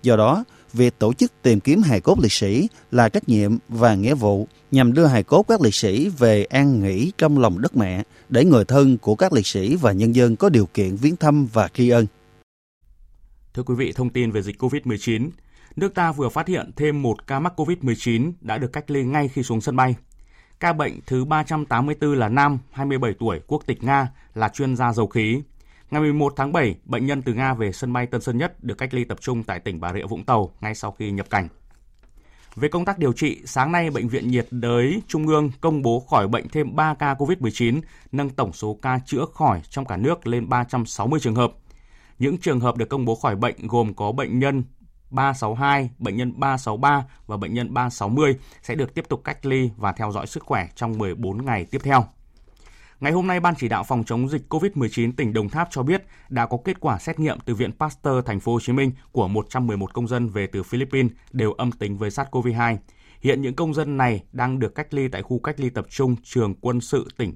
Do đó, việc tổ chức tìm kiếm hài cốt liệt sĩ là trách nhiệm và nghĩa vụ nhằm đưa hài cốt các liệt sĩ về an nghỉ trong lòng đất mẹ để người thân của các liệt sĩ và nhân dân có điều kiện viếng thăm và tri ân. Thưa quý vị, thông tin về dịch COVID-19. Nước ta vừa phát hiện thêm một ca mắc COVID-19 đã được cách ly ngay khi xuống sân bay. Ca bệnh thứ 384 là nam, 27 tuổi, quốc tịch Nga, là chuyên gia dầu khí. Ngày 11 tháng 7, bệnh nhân từ Nga về sân bay Tân Sơn Nhất được cách ly tập trung tại tỉnh Bà Rịa Vũng Tàu ngay sau khi nhập cảnh. Về công tác điều trị, sáng nay Bệnh viện nhiệt đới Trung ương công bố khỏi bệnh thêm 3 ca COVID-19, nâng tổng số ca chữa khỏi trong cả nước lên 360 trường hợp. Những trường hợp được công bố khỏi bệnh gồm có bệnh nhân 362, bệnh nhân 363 và bệnh nhân 360 sẽ được tiếp tục cách ly và theo dõi sức khỏe trong 14 ngày tiếp theo. Ngày hôm nay, Ban chỉ đạo phòng chống dịch COVID-19 tỉnh Đồng Tháp cho biết đã có kết quả xét nghiệm từ Viện Pasteur Thành phố Hồ Chí Minh của 111 công dân về từ Philippines đều âm tính với SARS-CoV-2. Hiện những công dân này đang được cách ly tại khu cách ly tập trung trường quân sự tỉnh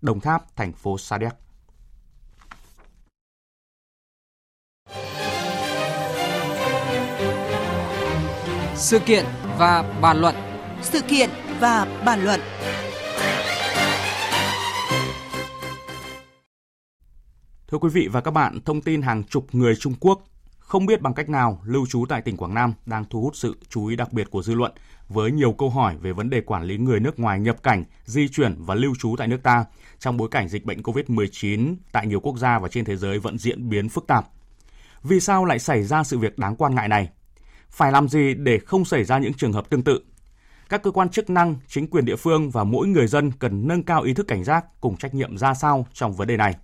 Đồng Tháp, thành phố Sa Đéc. Sự kiện và bàn luận. Sự kiện và bàn luận. Thưa quý vị và các bạn, thông tin hàng chục người Trung Quốc không biết bằng cách nào lưu trú tại tỉnh Quảng Nam đang thu hút sự chú ý đặc biệt của dư luận với nhiều câu hỏi về vấn đề quản lý người nước ngoài nhập cảnh, di chuyển và lưu trú tại nước ta trong bối cảnh dịch bệnh COVID-19 tại nhiều quốc gia và trên thế giới vẫn diễn biến phức tạp. Vì sao lại xảy ra sự việc đáng quan ngại này? Phải làm gì để không xảy ra những trường hợp tương tự? Các cơ quan chức năng, chính quyền địa phương và mỗi người dân cần nâng cao ý thức cảnh giác cùng trách nhiệm ra sao trong vấn đề này.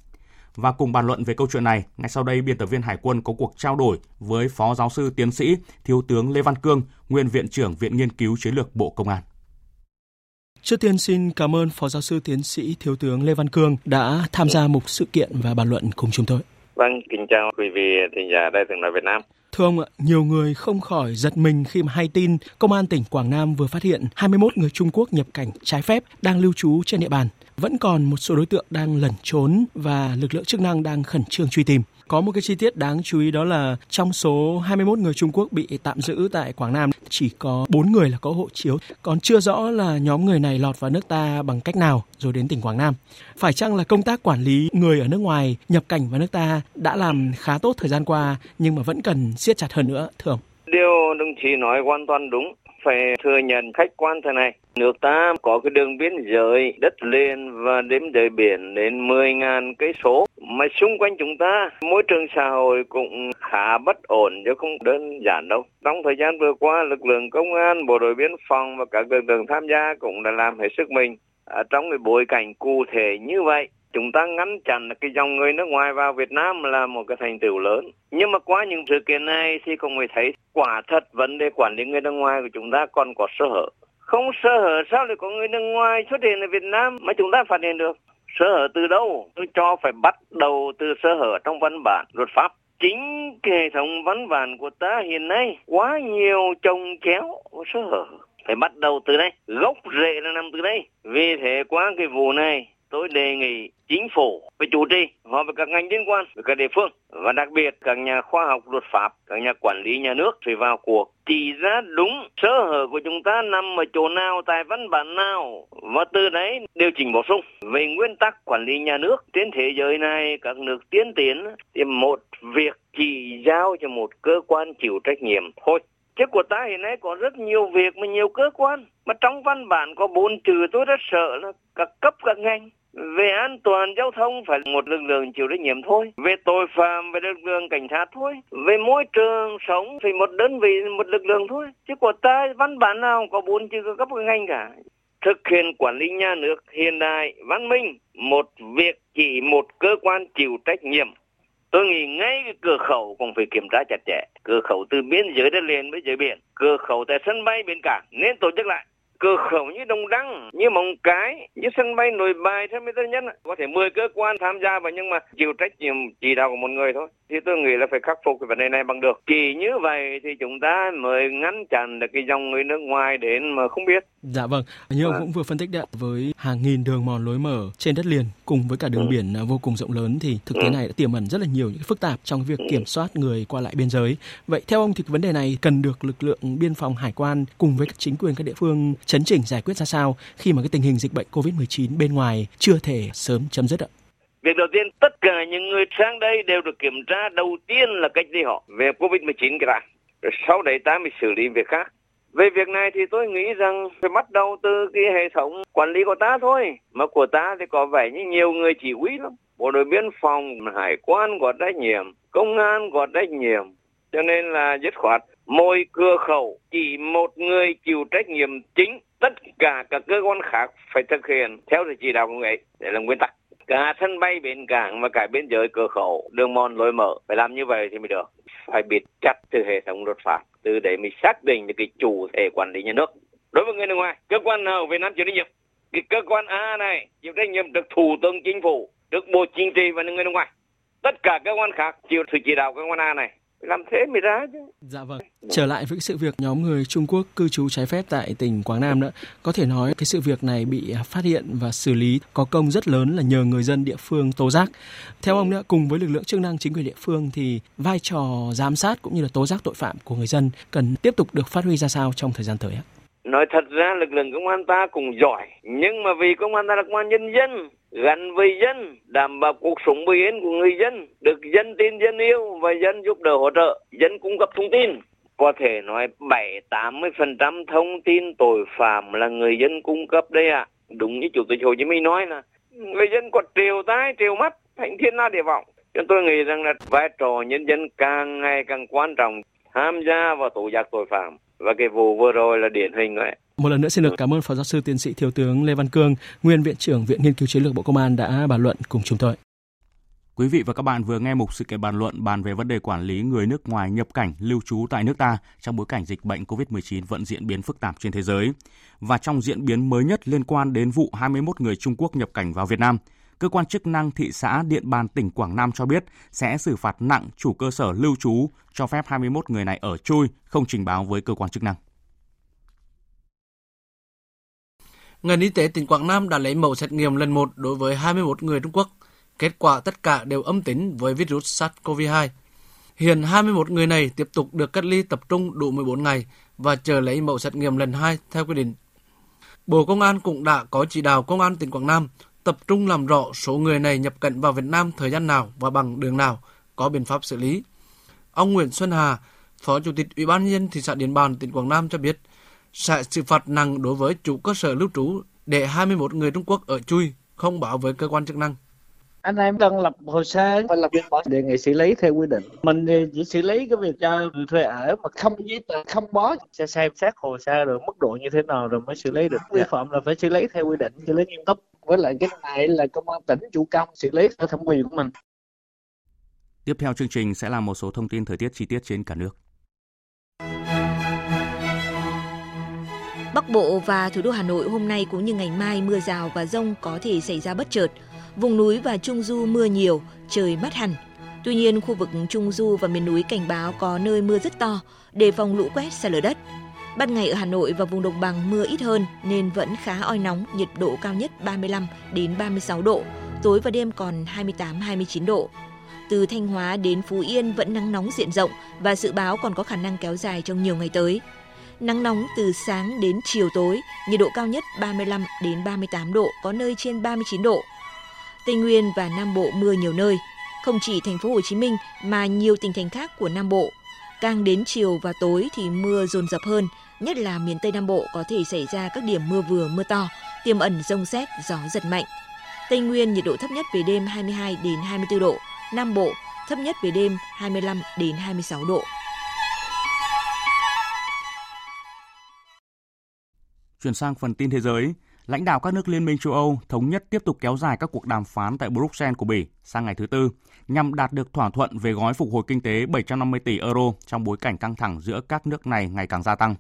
Và cùng bàn luận về câu chuyện này, ngay sau đây biên tập viên Hải quân có cuộc trao đổi với Phó Giáo sư Tiến sĩ Thiếu tướng Lê Văn Cương, nguyên Viện trưởng Viện Nghiên cứu Chiến lược Bộ Công an. Trước tiên xin cảm ơn Phó Giáo sư Tiến sĩ Thiếu tướng Lê Văn Cương đã tham gia mục sự kiện và bàn luận cùng chúng tôi. Vâng, kính chào quý vị thính giả Đài tiếng nói Việt Nam. Thưa ông ạ, nhiều người không khỏi giật mình khi mà hay tin Công an tỉnh Quảng Nam vừa phát hiện 21 người Trung Quốc nhập cảnh trái phép đang lưu trú trên địa bàn. Vẫn còn một số đối tượng đang lẩn trốn và lực lượng chức năng đang khẩn trương truy tìm. Có một cái chi tiết đáng chú ý đó là trong số 21 người Trung Quốc bị tạm giữ tại Quảng Nam chỉ có 4 người là có hộ chiếu, còn chưa rõ là nhóm người này lọt vào nước ta bằng cách nào rồi đến tỉnh Quảng Nam. Phải chăng là công tác quản lý người ở nước ngoài nhập cảnh vào nước ta đã làm khá tốt thời gian qua nhưng mà vẫn cần siết chặt hơn nữa thưa ông? Điều đồng chí nói hoàn toàn đúng phải thừa nhận khách quan thế này. Nước ta có cái đường biên giới đất liền và đếm giới biển đến 10.000 cây số mà xung quanh chúng ta môi trường xã hội cũng khá bất ổn chứ không đơn giản đâu. Trong thời gian vừa qua, lực lượng công an, bộ đội biên phòng và các lực lượng tham gia cũng đã làm hết sức mình. À, trong cái bối cảnh cụ thể như vậy chúng ta ngăn chặn cái dòng người nước ngoài vào Việt Nam là một cái thành tựu lớn. Nhưng mà qua những sự kiện này thì cũng mới thấy quả thật vấn đề quản lý người nước ngoài của chúng ta còn có sơ hở. Không sơ hở sao lại có người nước ngoài xuất hiện ở Việt Nam mà chúng ta phát hiện được? Sơ hở từ đâu? Tôi cho phải bắt đầu từ sơ hở trong văn bản luật pháp. Chính cái hệ thống văn bản của ta hiện nay quá nhiều trồng chéo và sơ hở. Phải bắt đầu từ đây, gốc rễ là nằm từ đây. Vì thế qua cái vụ này tôi đề nghị chính phủ với chủ trì, họp với các ngành liên quan, với các địa phương, và đặc biệt các nhà khoa học luật pháp, các nhà quản lý nhà nước phải vào cuộc, chỉ ra đúng sơ hở của chúng ta nằm ở chỗ nào, tại văn bản nào, và từ đấy điều chỉnh bổ sung. Về nguyên tắc quản lý nhà nước trên thế giới này, các nước tiến tiến, thì một việc chỉ giao cho một cơ quan chịu trách nhiệm thôi. Chứ của ta hiện nay có rất nhiều việc mà nhiều cơ quan, mà trong văn bản có bốn chữ, tôi rất sợ là các cấp, các ngành về an toàn giao thông phải một lực lượng chịu trách nhiệm thôi. Về tội phạm, về lực lượng cảnh sát thôi. Về môi trường sống thì một đơn vị, một lực lượng thôi. Chứ của ta văn bản nào có bốn chữ cấp ngành cả. Thực hiện quản lý nhà nước hiện đại, văn minh, một việc chỉ một cơ quan chịu trách nhiệm. Tôi nghĩ ngay cái cửa khẩu cũng phải kiểm tra chặt chẽ. Cửa khẩu từ biên giới đất liền với giới biển, cửa khẩu tại sân bay biển cảng, nên tổ chức lại cửa khẩu như Đồng Đăng, như Móng Cái, như sân bay Nội Bài, Tân Tân Nhất có thể 10 cơ quan tham gia vào nhưng mà chịu trách nhiệm chỉ đạo của một người thôi. Thì tôi nghĩ là phải khắc phục cái vấn đề này bằng được. Chỉ như vậy thì chúng ta mới ngăn chặn được cái dòng người nước ngoài đến mà không biết. Dạ vâng, như ông à. cũng vừa phân tích đấy, với hàng nghìn đường mòn lối mở trên đất liền cùng với cả đường ừ. biển vô cùng rộng lớn thì thực tế ừ. này đã tiềm ẩn rất là nhiều những phức tạp trong việc ừ. kiểm soát người qua lại biên giới. Vậy theo ông thì vấn đề này cần được lực lượng biên phòng hải quan cùng với các chính quyền các địa phương chấn chỉnh giải quyết ra sao khi mà cái tình hình dịch bệnh Covid-19 bên ngoài chưa thể sớm chấm dứt ạ? Việc đầu tiên, tất cả những người sang đây đều được kiểm tra đầu tiên là cách đi họ về Covid-19 cái đã. Rồi sau đấy ta mới xử lý việc khác. Về việc này thì tôi nghĩ rằng phải bắt đầu từ cái hệ thống quản lý của ta thôi. Mà của ta thì có vẻ như nhiều người chỉ huy lắm. Bộ đội biên phòng, hải quan có trách nhiệm, công an có trách nhiệm. Cho nên là dứt khoát mỗi cửa khẩu chỉ một người chịu trách nhiệm chính, tất cả các cơ quan khác phải thực hiện theo sự chỉ đạo của người để là nguyên tắc. Cả sân bay bến cảng và cả biên giới cửa khẩu, đường mòn lối mở, phải làm như vậy thì mới được. Phải bịt chặt từ hệ thống luật pháp, từ để mình xác định được cái chủ thể quản lý nhà nước. Đối với người nước ngoài, cơ quan nào Việt Nam chịu trách nhiệm? Cái cơ quan A này chịu trách nhiệm được thủ tướng chính phủ, được bộ chính trị và người nước ngoài. Tất cả cơ quan khác chịu sự chỉ đạo cơ quan A này làm thế mới ra chứ. Dạ vâng. Trở lại với sự việc nhóm người Trung Quốc cư trú trái phép tại tỉnh Quảng Nam nữa, có thể nói cái sự việc này bị phát hiện và xử lý có công rất lớn là nhờ người dân địa phương tố giác. Theo ông nữa, cùng với lực lượng chức năng chính quyền địa phương thì vai trò giám sát cũng như là tố giác tội phạm của người dân cần tiếp tục được phát huy ra sao trong thời gian tới ạ? Nói thật ra lực lượng công an ta cũng giỏi, nhưng mà vì công an ta là công an nhân dân, gắn với dân, đảm bảo cuộc sống bình yên của người dân, được dân tin dân yêu và dân giúp đỡ hỗ trợ, dân cung cấp thông tin. Có thể nói 7-80% thông tin tội phạm là người dân cung cấp đây ạ. À. Đúng như Chủ tịch Hồ Chí Minh nói là người dân còn triều tai, triều mắt, thành thiên la địa vọng. Cho tôi nghĩ rằng là vai trò nhân dân càng ngày càng quan trọng tham gia vào tổ giác tội phạm và cái vụ vừa rồi là điển hình đấy. Một lần nữa xin được cảm ơn Phó Giáo sư Tiến sĩ Thiếu tướng Lê Văn Cương, Nguyên Viện trưởng Viện Nghiên cứu Chiến lược Bộ Công an đã bàn luận cùng chúng tôi. Quý vị và các bạn vừa nghe một sự kiện bàn luận bàn về vấn đề quản lý người nước ngoài nhập cảnh lưu trú tại nước ta trong bối cảnh dịch bệnh COVID-19 vẫn diễn biến phức tạp trên thế giới. Và trong diễn biến mới nhất liên quan đến vụ 21 người Trung Quốc nhập cảnh vào Việt Nam, cơ quan chức năng thị xã Điện Bàn tỉnh Quảng Nam cho biết sẽ xử phạt nặng chủ cơ sở lưu trú cho phép 21 người này ở chui không trình báo với cơ quan chức năng. Ngành y tế tỉnh Quảng Nam đã lấy mẫu xét nghiệm lần 1 đối với 21 người Trung Quốc. Kết quả tất cả đều âm tính với virus SARS-CoV-2. Hiện 21 người này tiếp tục được cách ly tập trung đủ 14 ngày và chờ lấy mẫu xét nghiệm lần 2 theo quy định. Bộ Công an cũng đã có chỉ đạo Công an tỉnh Quảng Nam tập trung làm rõ số người này nhập cảnh vào Việt Nam thời gian nào và bằng đường nào, có biện pháp xử lý. Ông Nguyễn Xuân Hà, Phó Chủ tịch Ủy ban nhân dân thị xã Điện Bàn, tỉnh Quảng Nam cho biết, sẽ xử phạt nặng đối với chủ cơ sở lưu trú để 21 người Trung Quốc ở chui không báo với cơ quan chức năng. Anh em cần lập hồ sơ và lập biên bản đề nghị xử lý theo quy định. Mình chỉ xử lý cái việc cho người thuê ở mà không giấy tờ không bó sẽ xem xét hồ sơ rồi mức độ như thế nào rồi mới xử lý được. Vi phạm là phải xử lý theo quy định xử lý nghiêm túc. Với lại cái này là công an tỉnh chủ công xử lý theo thẩm quyền của mình. Tiếp theo chương trình sẽ là một số thông tin thời tiết chi tiết trên cả nước. Bắc Bộ và thủ đô Hà Nội hôm nay cũng như ngày mai mưa rào và rông có thể xảy ra bất chợt. Vùng núi và Trung Du mưa nhiều, trời mát hẳn. Tuy nhiên, khu vực Trung Du và miền núi cảnh báo có nơi mưa rất to, đề phòng lũ quét sạt lở đất. Ban ngày ở Hà Nội và vùng đồng bằng mưa ít hơn nên vẫn khá oi nóng, nhiệt độ cao nhất 35 đến 36 độ, tối và đêm còn 28-29 độ. Từ Thanh Hóa đến Phú Yên vẫn nắng nóng diện rộng và dự báo còn có khả năng kéo dài trong nhiều ngày tới. Nắng nóng từ sáng đến chiều tối, nhiệt độ cao nhất 35 đến 38 độ, có nơi trên 39 độ. Tây Nguyên và Nam Bộ mưa nhiều nơi, không chỉ thành phố Hồ Chí Minh mà nhiều tỉnh thành khác của Nam Bộ. Càng đến chiều và tối thì mưa dồn dập hơn, nhất là miền Tây Nam Bộ có thể xảy ra các điểm mưa vừa mưa to, tiềm ẩn rông xét, gió giật mạnh. Tây Nguyên nhiệt độ thấp nhất về đêm 22 đến 24 độ, Nam Bộ thấp nhất về đêm 25 đến 26 độ. Chuyển sang phần tin thế giới, lãnh đạo các nước Liên minh châu Âu thống nhất tiếp tục kéo dài các cuộc đàm phán tại Bruxelles của Bỉ sang ngày thứ Tư nhằm đạt được thỏa thuận về gói phục hồi kinh tế 750 tỷ euro trong bối cảnh căng thẳng giữa các nước này ngày càng gia tăng.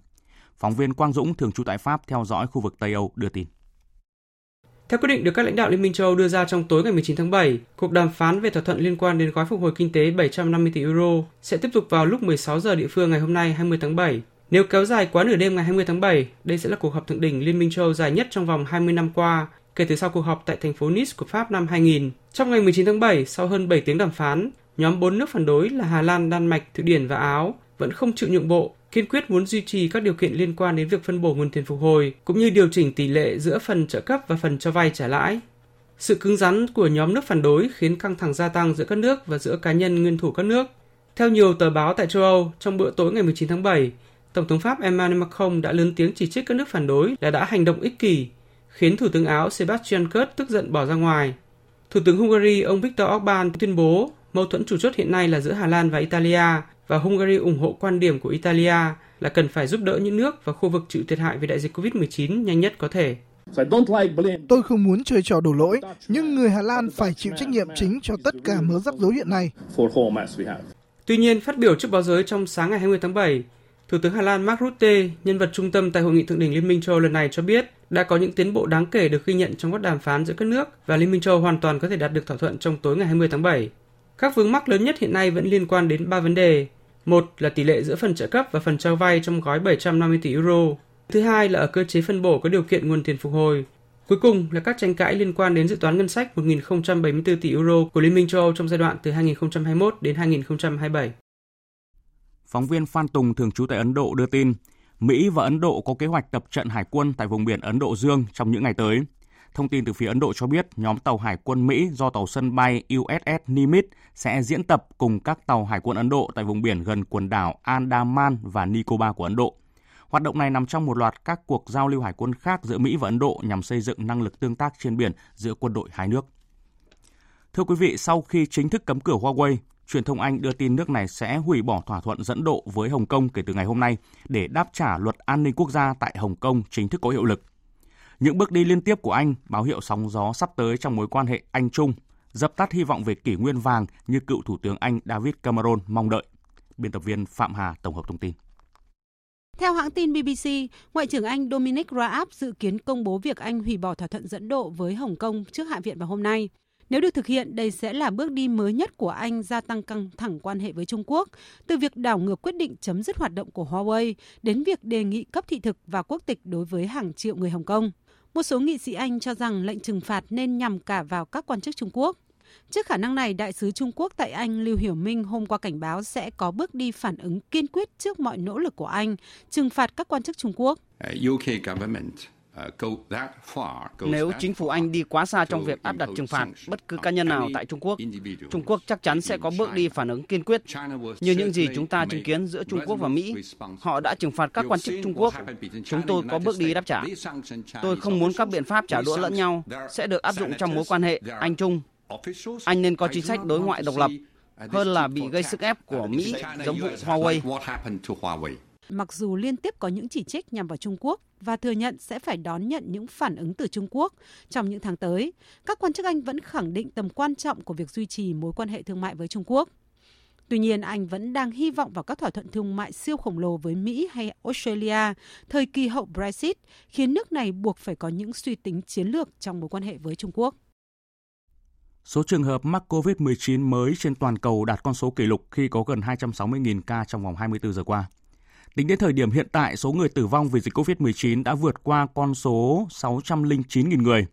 Phóng viên Quang Dũng thường trú tại Pháp theo dõi khu vực Tây Âu đưa tin. Theo quyết định được các lãnh đạo Liên minh châu Âu đưa ra trong tối ngày 19 tháng 7, cuộc đàm phán về thỏa thuận liên quan đến gói phục hồi kinh tế 750 tỷ euro sẽ tiếp tục vào lúc 16 giờ địa phương ngày hôm nay 20 tháng 7. Nếu kéo dài quá nửa đêm ngày 20 tháng 7, đây sẽ là cuộc họp thượng đỉnh Liên minh châu Âu dài nhất trong vòng 20 năm qua, kể từ sau cuộc họp tại thành phố Nice của Pháp năm 2000. Trong ngày 19 tháng 7, sau hơn 7 tiếng đàm phán, nhóm 4 nước phản đối là Hà Lan, Đan Mạch, Thụy Điển và Áo vẫn không chịu nhượng bộ kiên quyết muốn duy trì các điều kiện liên quan đến việc phân bổ nguồn tiền phục hồi, cũng như điều chỉnh tỷ lệ giữa phần trợ cấp và phần cho vay trả lãi. Sự cứng rắn của nhóm nước phản đối khiến căng thẳng gia tăng giữa các nước và giữa cá nhân nguyên thủ các nước. Theo nhiều tờ báo tại châu Âu, trong bữa tối ngày 19 tháng 7, Tổng thống Pháp Emmanuel Macron đã lớn tiếng chỉ trích các nước phản đối là đã hành động ích kỷ, khiến Thủ tướng Áo Sebastian Kurz tức giận bỏ ra ngoài. Thủ tướng Hungary ông Viktor Orbán tuyên bố mâu thuẫn chủ chốt hiện nay là giữa Hà Lan và Italia và Hungary ủng hộ quan điểm của Italia là cần phải giúp đỡ những nước và khu vực chịu thiệt hại vì đại dịch COVID-19 nhanh nhất có thể. Tôi không muốn chơi trò đổ lỗi, nhưng người Hà Lan phải chịu trách nhiệm chính cho tất cả mớ rắc rối hiện nay. Tuy nhiên, phát biểu trước báo giới trong sáng ngày 20 tháng 7, Thủ tướng Hà Lan Mark Rutte, nhân vật trung tâm tại hội nghị thượng đỉnh Liên minh châu Âu lần này cho biết đã có những tiến bộ đáng kể được ghi nhận trong các đàm phán giữa các nước và Liên minh châu Âu hoàn toàn có thể đạt được thỏa thuận trong tối ngày 20 tháng 7. Các vướng mắc lớn nhất hiện nay vẫn liên quan đến ba vấn đề, một là tỷ lệ giữa phần trợ cấp và phần cho vay trong gói 750 tỷ euro. Thứ hai là ở cơ chế phân bổ có điều kiện nguồn tiền phục hồi. Cuối cùng là các tranh cãi liên quan đến dự toán ngân sách 1.074 tỷ euro của Liên minh châu Âu trong giai đoạn từ 2021 đến 2027. Phóng viên Phan Tùng thường trú tại Ấn Độ đưa tin, Mỹ và Ấn Độ có kế hoạch tập trận hải quân tại vùng biển Ấn Độ Dương trong những ngày tới. Thông tin từ phía Ấn Độ cho biết nhóm tàu hải quân Mỹ do tàu sân bay USS Nimitz sẽ diễn tập cùng các tàu hải quân Ấn Độ tại vùng biển gần quần đảo Andaman và Nicobar của Ấn Độ. Hoạt động này nằm trong một loạt các cuộc giao lưu hải quân khác giữa Mỹ và Ấn Độ nhằm xây dựng năng lực tương tác trên biển giữa quân đội hai nước. Thưa quý vị, sau khi chính thức cấm cửa Huawei, truyền thông Anh đưa tin nước này sẽ hủy bỏ thỏa thuận dẫn độ với Hồng Kông kể từ ngày hôm nay để đáp trả luật an ninh quốc gia tại Hồng Kông chính thức có hiệu lực. Những bước đi liên tiếp của Anh báo hiệu sóng gió sắp tới trong mối quan hệ Anh-Trung, dập tắt hy vọng về kỷ nguyên vàng như cựu Thủ tướng Anh David Cameron mong đợi. Biên tập viên Phạm Hà tổng hợp thông tin. Theo hãng tin BBC, Ngoại trưởng Anh Dominic Raab dự kiến công bố việc Anh hủy bỏ thỏa thuận dẫn độ với Hồng Kông trước Hạ viện vào hôm nay. Nếu được thực hiện, đây sẽ là bước đi mới nhất của Anh gia tăng căng thẳng quan hệ với Trung Quốc, từ việc đảo ngược quyết định chấm dứt hoạt động của Huawei đến việc đề nghị cấp thị thực và quốc tịch đối với hàng triệu người Hồng Kông. Một số nghị sĩ Anh cho rằng lệnh trừng phạt nên nhằm cả vào các quan chức Trung Quốc. Trước khả năng này, Đại sứ Trung Quốc tại Anh Lưu Hiểu Minh hôm qua cảnh báo sẽ có bước đi phản ứng kiên quyết trước mọi nỗ lực của Anh trừng phạt các quan chức Trung Quốc. Uh, UK government nếu chính phủ Anh đi quá xa trong việc áp đặt trừng phạt bất cứ cá nhân nào tại Trung Quốc, Trung Quốc chắc chắn sẽ có bước đi phản ứng kiên quyết. Như những gì chúng ta chứng kiến giữa Trung Quốc và Mỹ, họ đã trừng phạt các quan chức Trung Quốc. Chúng tôi có bước đi đáp trả. Tôi không muốn các biện pháp trả đũa lẫn nhau sẽ được áp dụng trong mối quan hệ Anh-Trung. Anh nên có chính sách đối ngoại độc lập hơn là bị gây sức ép của Mỹ giống vụ Huawei. Mặc dù liên tiếp có những chỉ trích nhằm vào Trung Quốc và thừa nhận sẽ phải đón nhận những phản ứng từ Trung Quốc trong những tháng tới, các quan chức Anh vẫn khẳng định tầm quan trọng của việc duy trì mối quan hệ thương mại với Trung Quốc. Tuy nhiên, Anh vẫn đang hy vọng vào các thỏa thuận thương mại siêu khổng lồ với Mỹ hay Australia thời kỳ hậu Brexit, khiến nước này buộc phải có những suy tính chiến lược trong mối quan hệ với Trung Quốc. Số trường hợp mắc COVID-19 mới trên toàn cầu đạt con số kỷ lục khi có gần 260.000 ca trong vòng 24 giờ qua. Tính đến thời điểm hiện tại, số người tử vong vì dịch COVID-19 đã vượt qua con số 609.000 người.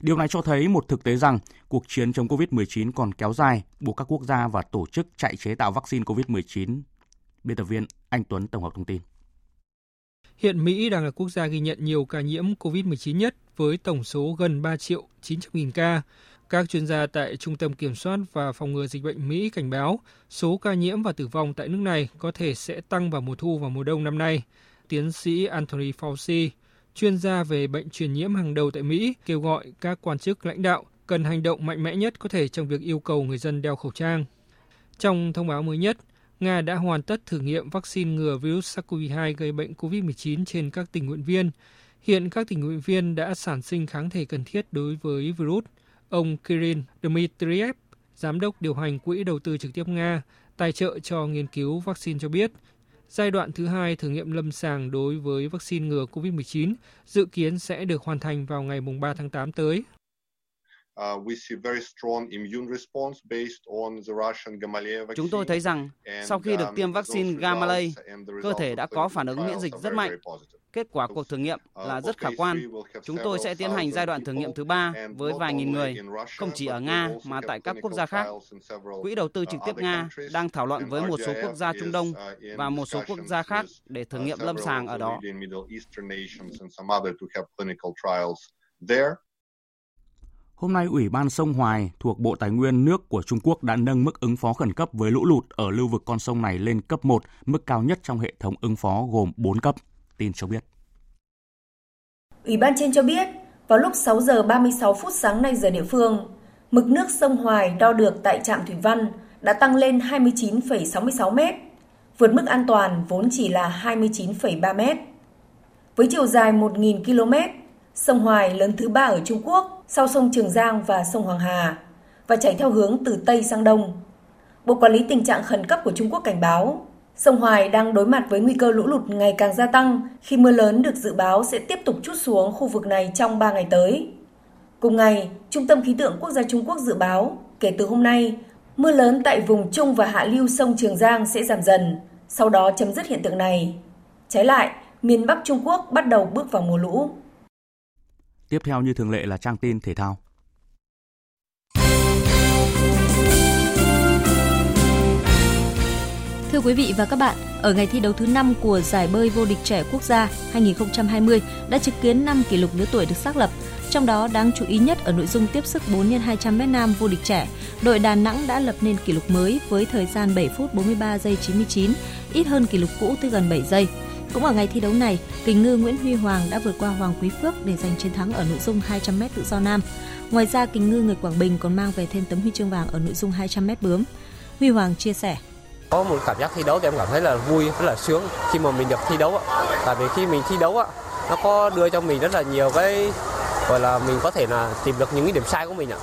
Điều này cho thấy một thực tế rằng cuộc chiến chống COVID-19 còn kéo dài, buộc các quốc gia và tổ chức chạy chế tạo vaccine COVID-19. Biên tập viên Anh Tuấn tổng hợp thông tin. Hiện Mỹ đang là quốc gia ghi nhận nhiều ca nhiễm COVID-19 nhất với tổng số gần 3 triệu 900 nghìn ca. Các chuyên gia tại Trung tâm Kiểm soát và Phòng ngừa Dịch bệnh Mỹ cảnh báo số ca nhiễm và tử vong tại nước này có thể sẽ tăng vào mùa thu và mùa đông năm nay. Tiến sĩ Anthony Fauci, chuyên gia về bệnh truyền nhiễm hàng đầu tại Mỹ, kêu gọi các quan chức lãnh đạo cần hành động mạnh mẽ nhất có thể trong việc yêu cầu người dân đeo khẩu trang. Trong thông báo mới nhất, Nga đã hoàn tất thử nghiệm vaccine ngừa virus SARS-CoV-2 gây bệnh COVID-19 trên các tình nguyện viên. Hiện các tình nguyện viên đã sản sinh kháng thể cần thiết đối với virus. Ông Kirill Dmitriev, giám đốc điều hành quỹ đầu tư trực tiếp Nga, tài trợ cho nghiên cứu vaccine cho biết, Giai đoạn thứ hai thử nghiệm lâm sàng đối với vaccine ngừa COVID-19 dự kiến sẽ được hoàn thành vào ngày 3 tháng 8 tới. Chúng tôi thấy rằng sau khi được tiêm vaccine Gamalay, cơ thể đã có phản ứng miễn dịch rất mạnh. Kết quả cuộc thử nghiệm là rất khả quan. Chúng tôi sẽ tiến hành giai đoạn thử nghiệm thứ ba với vài nghìn người, không chỉ ở Nga mà tại các quốc gia khác. Quỹ đầu tư trực tiếp Nga đang thảo luận với một số quốc gia Trung Đông và một số quốc gia khác để thử nghiệm lâm sàng ở đó. Hôm nay, Ủy ban sông Hoài thuộc Bộ Tài nguyên nước của Trung Quốc đã nâng mức ứng phó khẩn cấp với lũ lụt ở lưu vực con sông này lên cấp 1, mức cao nhất trong hệ thống ứng phó gồm 4 cấp. Tin cho biết. Ủy ban trên cho biết, vào lúc 6 giờ 36 phút sáng nay giờ địa phương, mực nước sông Hoài đo được tại trạm Thủy Văn đã tăng lên 29,66 mét, vượt mức an toàn vốn chỉ là 29,3 mét. Với chiều dài 1.000 km, sông Hoài lớn thứ ba ở Trung Quốc sau sông Trường Giang và sông Hoàng Hà và chảy theo hướng từ Tây sang Đông. Bộ Quản lý tình trạng khẩn cấp của Trung Quốc cảnh báo, sông Hoài đang đối mặt với nguy cơ lũ lụt ngày càng gia tăng khi mưa lớn được dự báo sẽ tiếp tục chút xuống khu vực này trong 3 ngày tới. Cùng ngày, Trung tâm Khí tượng Quốc gia Trung Quốc dự báo, kể từ hôm nay, mưa lớn tại vùng trung và hạ lưu sông Trường Giang sẽ giảm dần, sau đó chấm dứt hiện tượng này. Trái lại, miền Bắc Trung Quốc bắt đầu bước vào mùa lũ. Tiếp theo như thường lệ là trang tin thể thao. Thưa quý vị và các bạn, ở ngày thi đấu thứ 5 của giải bơi vô địch trẻ quốc gia 2020 đã chứng kiến 5 kỷ lục lứa tuổi được xác lập. Trong đó đáng chú ý nhất ở nội dung tiếp sức 4 x 200 m nam vô địch trẻ, đội Đà Nẵng đã lập nên kỷ lục mới với thời gian 7 phút 43 giây 99, ít hơn kỷ lục cũ tới gần 7 giây. Cũng ở ngày thi đấu này, kình ngư Nguyễn Huy Hoàng đã vượt qua Hoàng Quý Phước để giành chiến thắng ở nội dung 200m tự do nam. Ngoài ra, kình ngư người Quảng Bình còn mang về thêm tấm huy chương vàng ở nội dung 200m bướm. Huy Hoàng chia sẻ. Có một cảm giác thi đấu thì em cảm thấy là vui, rất là sướng khi mà mình được thi đấu. Tại vì khi mình thi đấu, nó có đưa cho mình rất là nhiều cái gọi là mình có thể là tìm được những cái điểm sai của mình ạ.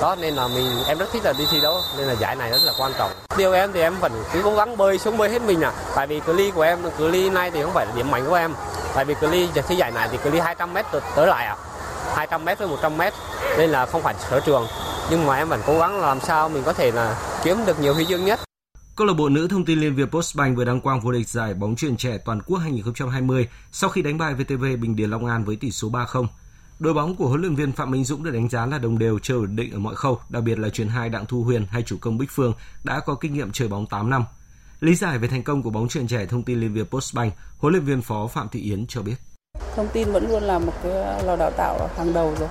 Đó nên là mình em rất thích là đi thi đấu nên là giải này rất là quan trọng. Điều em thì em vẫn cứ cố gắng bơi xuống bơi hết mình à tại vì cự ly của em cự ly này thì không phải là điểm mạnh của em. Tại vì cự ly thi giải này thì cự ly 200 m tới lại à 200 m với 100 m nên là không phải sở trường. Nhưng mà em vẫn cố gắng làm sao mình có thể là kiếm được nhiều huy chương nhất. Câu lạc bộ nữ thông tin liên Việt Postbank vừa đăng quang vô địch giải bóng chuyền trẻ toàn quốc 2020 sau khi đánh bại VTV Bình Điền Long An với tỷ số 3-0. Đội bóng của huấn luyện viên Phạm Minh Dũng được đánh giá là đồng đều chơi ổn định ở mọi khâu, đặc biệt là chuyền hai Đặng Thu Huyền hay chủ công Bích Phương đã có kinh nghiệm chơi bóng 8 năm. Lý giải về thành công của bóng chuyền trẻ thông tin liên Việt Postbank, huấn luyện viên phó Phạm Thị Yến cho biết. Thông tin vẫn luôn là một cái ờ, lò đào tạo hàng đầu rồi.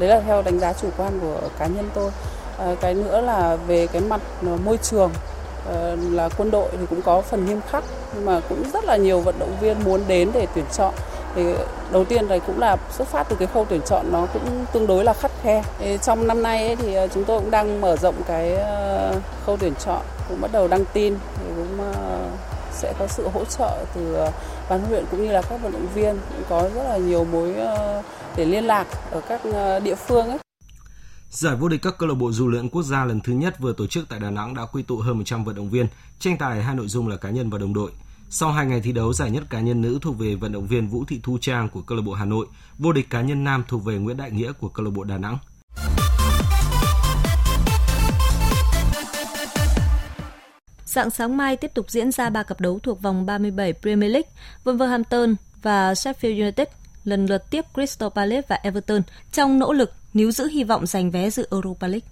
Đấy là theo đánh giá chủ quan của cá nhân tôi. À, cái nữa là về cái mặt ờ, môi trường là quân đội thì cũng có phần nghiêm khắc nhưng mà cũng rất là nhiều vận động viên muốn đến để tuyển chọn thì đầu tiên này cũng là xuất phát từ cái khâu tuyển chọn nó cũng tương đối là khắt khe thì trong năm nay ấy, thì ờ, chúng tôi cũng đang mở rộng cái ờ, khâu tuyển chọn cũng bắt đầu đăng tin thì cũng ờ, sẽ có sự hỗ trợ từ ban huấn luyện cũng như là các vận động viên cũng có rất là nhiều mối để liên lạc ở các địa phương ấy. Giải vô địch các câu lạc bộ dù lượn quốc gia lần thứ nhất vừa tổ chức tại Đà Nẵng đã quy tụ hơn 100 vận động viên, tranh tài hai nội dung là cá nhân và đồng đội. Sau hai ngày thi đấu, giải nhất cá nhân nữ thuộc về vận động viên Vũ Thị Thu Trang của câu lạc bộ Hà Nội, vô địch cá nhân nam thuộc về Nguyễn Đại Nghĩa của câu lạc bộ Đà Nẵng. Dạng sáng mai tiếp tục diễn ra ba cặp đấu thuộc vòng 37 Premier League. Wolverhampton và Sheffield United lần lượt tiếp Crystal Palace và Everton trong nỗ lực níu giữ hy vọng giành vé dự Europa League.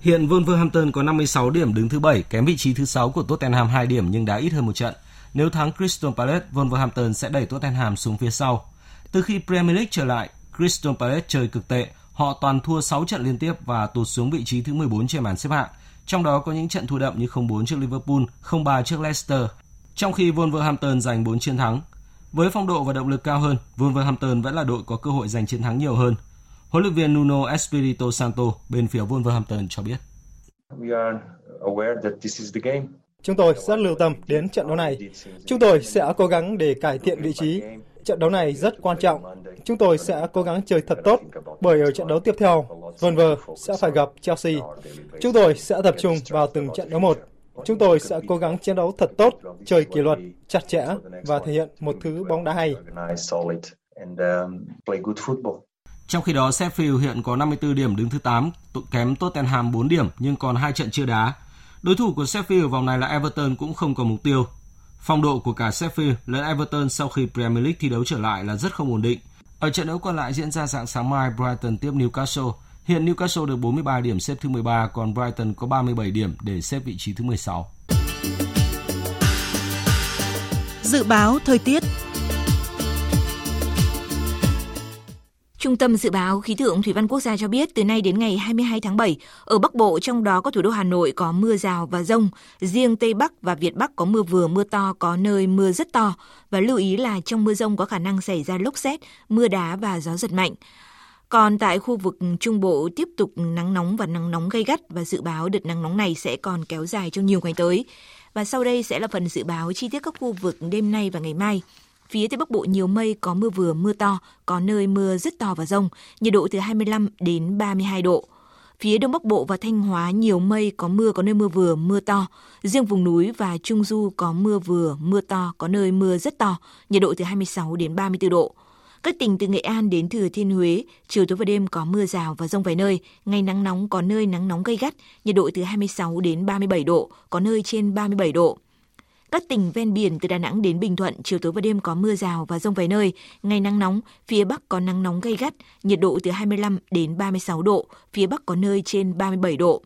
Hiện Wolverhampton có 56 điểm đứng thứ 7, kém vị trí thứ 6 của Tottenham 2 điểm nhưng đã ít hơn một trận. Nếu thắng Crystal Palace, Wolverhampton sẽ đẩy Tottenham xuống phía sau. Từ khi Premier League trở lại, Crystal Palace chơi cực tệ. Họ toàn thua 6 trận liên tiếp và tụt xuống vị trí thứ 14 trên bảng xếp hạng. Trong đó có những trận thua đậm như 0-4 trước Liverpool, 0-3 trước Leicester. Trong khi Wolverhampton giành 4 chiến thắng. Với phong độ và động lực cao hơn, Wolverhampton vẫn là đội có cơ hội giành chiến thắng nhiều hơn. Huấn luyện viên Nuno Espirito Santo bên phía Wolverhampton cho biết. We are aware that this is the game. Chúng tôi rất lưu tâm đến trận đấu này. Chúng tôi sẽ cố gắng để cải thiện vị trí. Trận đấu này rất quan trọng. Chúng tôi sẽ cố gắng chơi thật tốt, bởi ở trận đấu tiếp theo, Wolver sẽ phải gặp Chelsea. Chúng tôi sẽ tập trung vào từng trận đấu một. Chúng tôi sẽ cố gắng chiến đấu thật tốt, chơi kỷ luật, chặt chẽ và thể hiện một thứ bóng đá hay. Trong khi đó, Sheffield hiện có 54 điểm đứng thứ 8, kém Tottenham 4 điểm nhưng còn hai trận chưa đá. Đối thủ của Sheffield vòng này là Everton cũng không có mục tiêu. Phong độ của cả Sheffield lẫn Everton sau khi Premier League thi đấu trở lại là rất không ổn định. Ở trận đấu còn lại diễn ra dạng sáng mai, Brighton tiếp Newcastle. Hiện Newcastle được 43 điểm xếp thứ 13, còn Brighton có 37 điểm để xếp vị trí thứ 16. Dự báo thời tiết Trung tâm Dự báo Khí tượng Thủy văn Quốc gia cho biết từ nay đến ngày 22 tháng 7, ở Bắc Bộ trong đó có thủ đô Hà Nội có mưa rào và rông, riêng Tây Bắc và Việt Bắc có mưa vừa mưa to, có nơi mưa rất to. Và lưu ý là trong mưa rông có khả năng xảy ra lốc xét, mưa đá và gió giật mạnh. Còn tại khu vực Trung Bộ tiếp tục nắng nóng và nắng nóng gây gắt và dự báo đợt nắng nóng này sẽ còn kéo dài trong nhiều ngày tới. Và sau đây sẽ là phần dự báo chi tiết các khu vực đêm nay và ngày mai. Phía Tây Bắc Bộ nhiều mây, có mưa vừa, mưa to, có nơi mưa rất to và rông, nhiệt độ từ 25 đến 32 độ. Phía Đông Bắc Bộ và Thanh Hóa nhiều mây, có mưa, có nơi mưa vừa, mưa to. Riêng vùng núi và Trung Du có mưa vừa, mưa to, có nơi mưa rất to, nhiệt độ từ 26 đến 34 độ. Các tỉnh từ Nghệ An đến Thừa Thiên Huế, chiều tối và đêm có mưa rào và rông vài nơi, ngày nắng nóng có nơi nắng nóng gay gắt, nhiệt độ từ 26 đến 37 độ, có nơi trên 37 độ. Các tỉnh ven biển từ Đà Nẵng đến Bình Thuận, chiều tối và đêm có mưa rào và rông vài nơi, ngày nắng nóng, phía Bắc có nắng nóng gay gắt, nhiệt độ từ 25 đến 36 độ, phía Bắc có nơi trên 37 độ.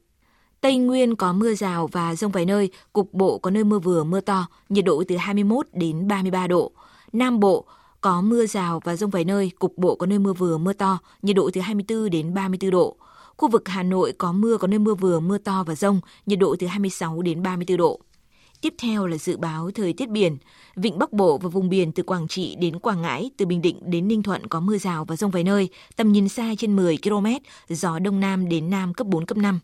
Tây Nguyên có mưa rào và rông vài nơi, cục bộ có nơi mưa vừa mưa to, nhiệt độ từ 21 đến 33 độ. Nam Bộ có mưa rào và rông vài nơi, cục bộ có nơi mưa vừa mưa to, nhiệt độ từ 24 đến 34 độ. Khu vực Hà Nội có mưa có nơi mưa vừa mưa to và rông, nhiệt độ từ 26 đến 34 độ. Tiếp theo là dự báo thời tiết biển. Vịnh Bắc Bộ và vùng biển từ Quảng Trị đến Quảng Ngãi, từ Bình Định đến Ninh Thuận có mưa rào và rông vài nơi, tầm nhìn xa trên 10 km, gió Đông Nam đến Nam cấp 4, cấp 5.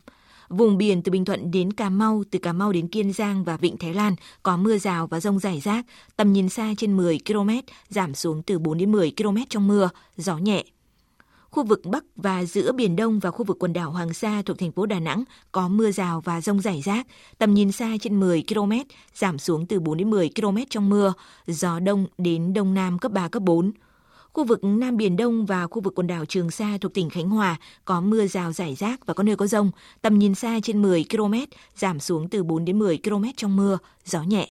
Vùng biển từ Bình Thuận đến Cà Mau, từ Cà Mau đến Kiên Giang và Vịnh Thái Lan có mưa rào và rông rải rác, tầm nhìn xa trên 10 km, giảm xuống từ 4 đến 10 km trong mưa, gió nhẹ. Khu vực Bắc và giữa Biển Đông và khu vực quần đảo Hoàng Sa thuộc thành phố Đà Nẵng có mưa rào và rông rải rác, tầm nhìn xa trên 10 km, giảm xuống từ 4 đến 10 km trong mưa, gió đông đến đông nam cấp 3, cấp 4. Khu vực Nam Biển Đông và khu vực quần đảo Trường Sa thuộc tỉnh Khánh Hòa có mưa rào rải rác và có nơi có rông, tầm nhìn xa trên 10 km, giảm xuống từ 4 đến 10 km trong mưa, gió nhẹ.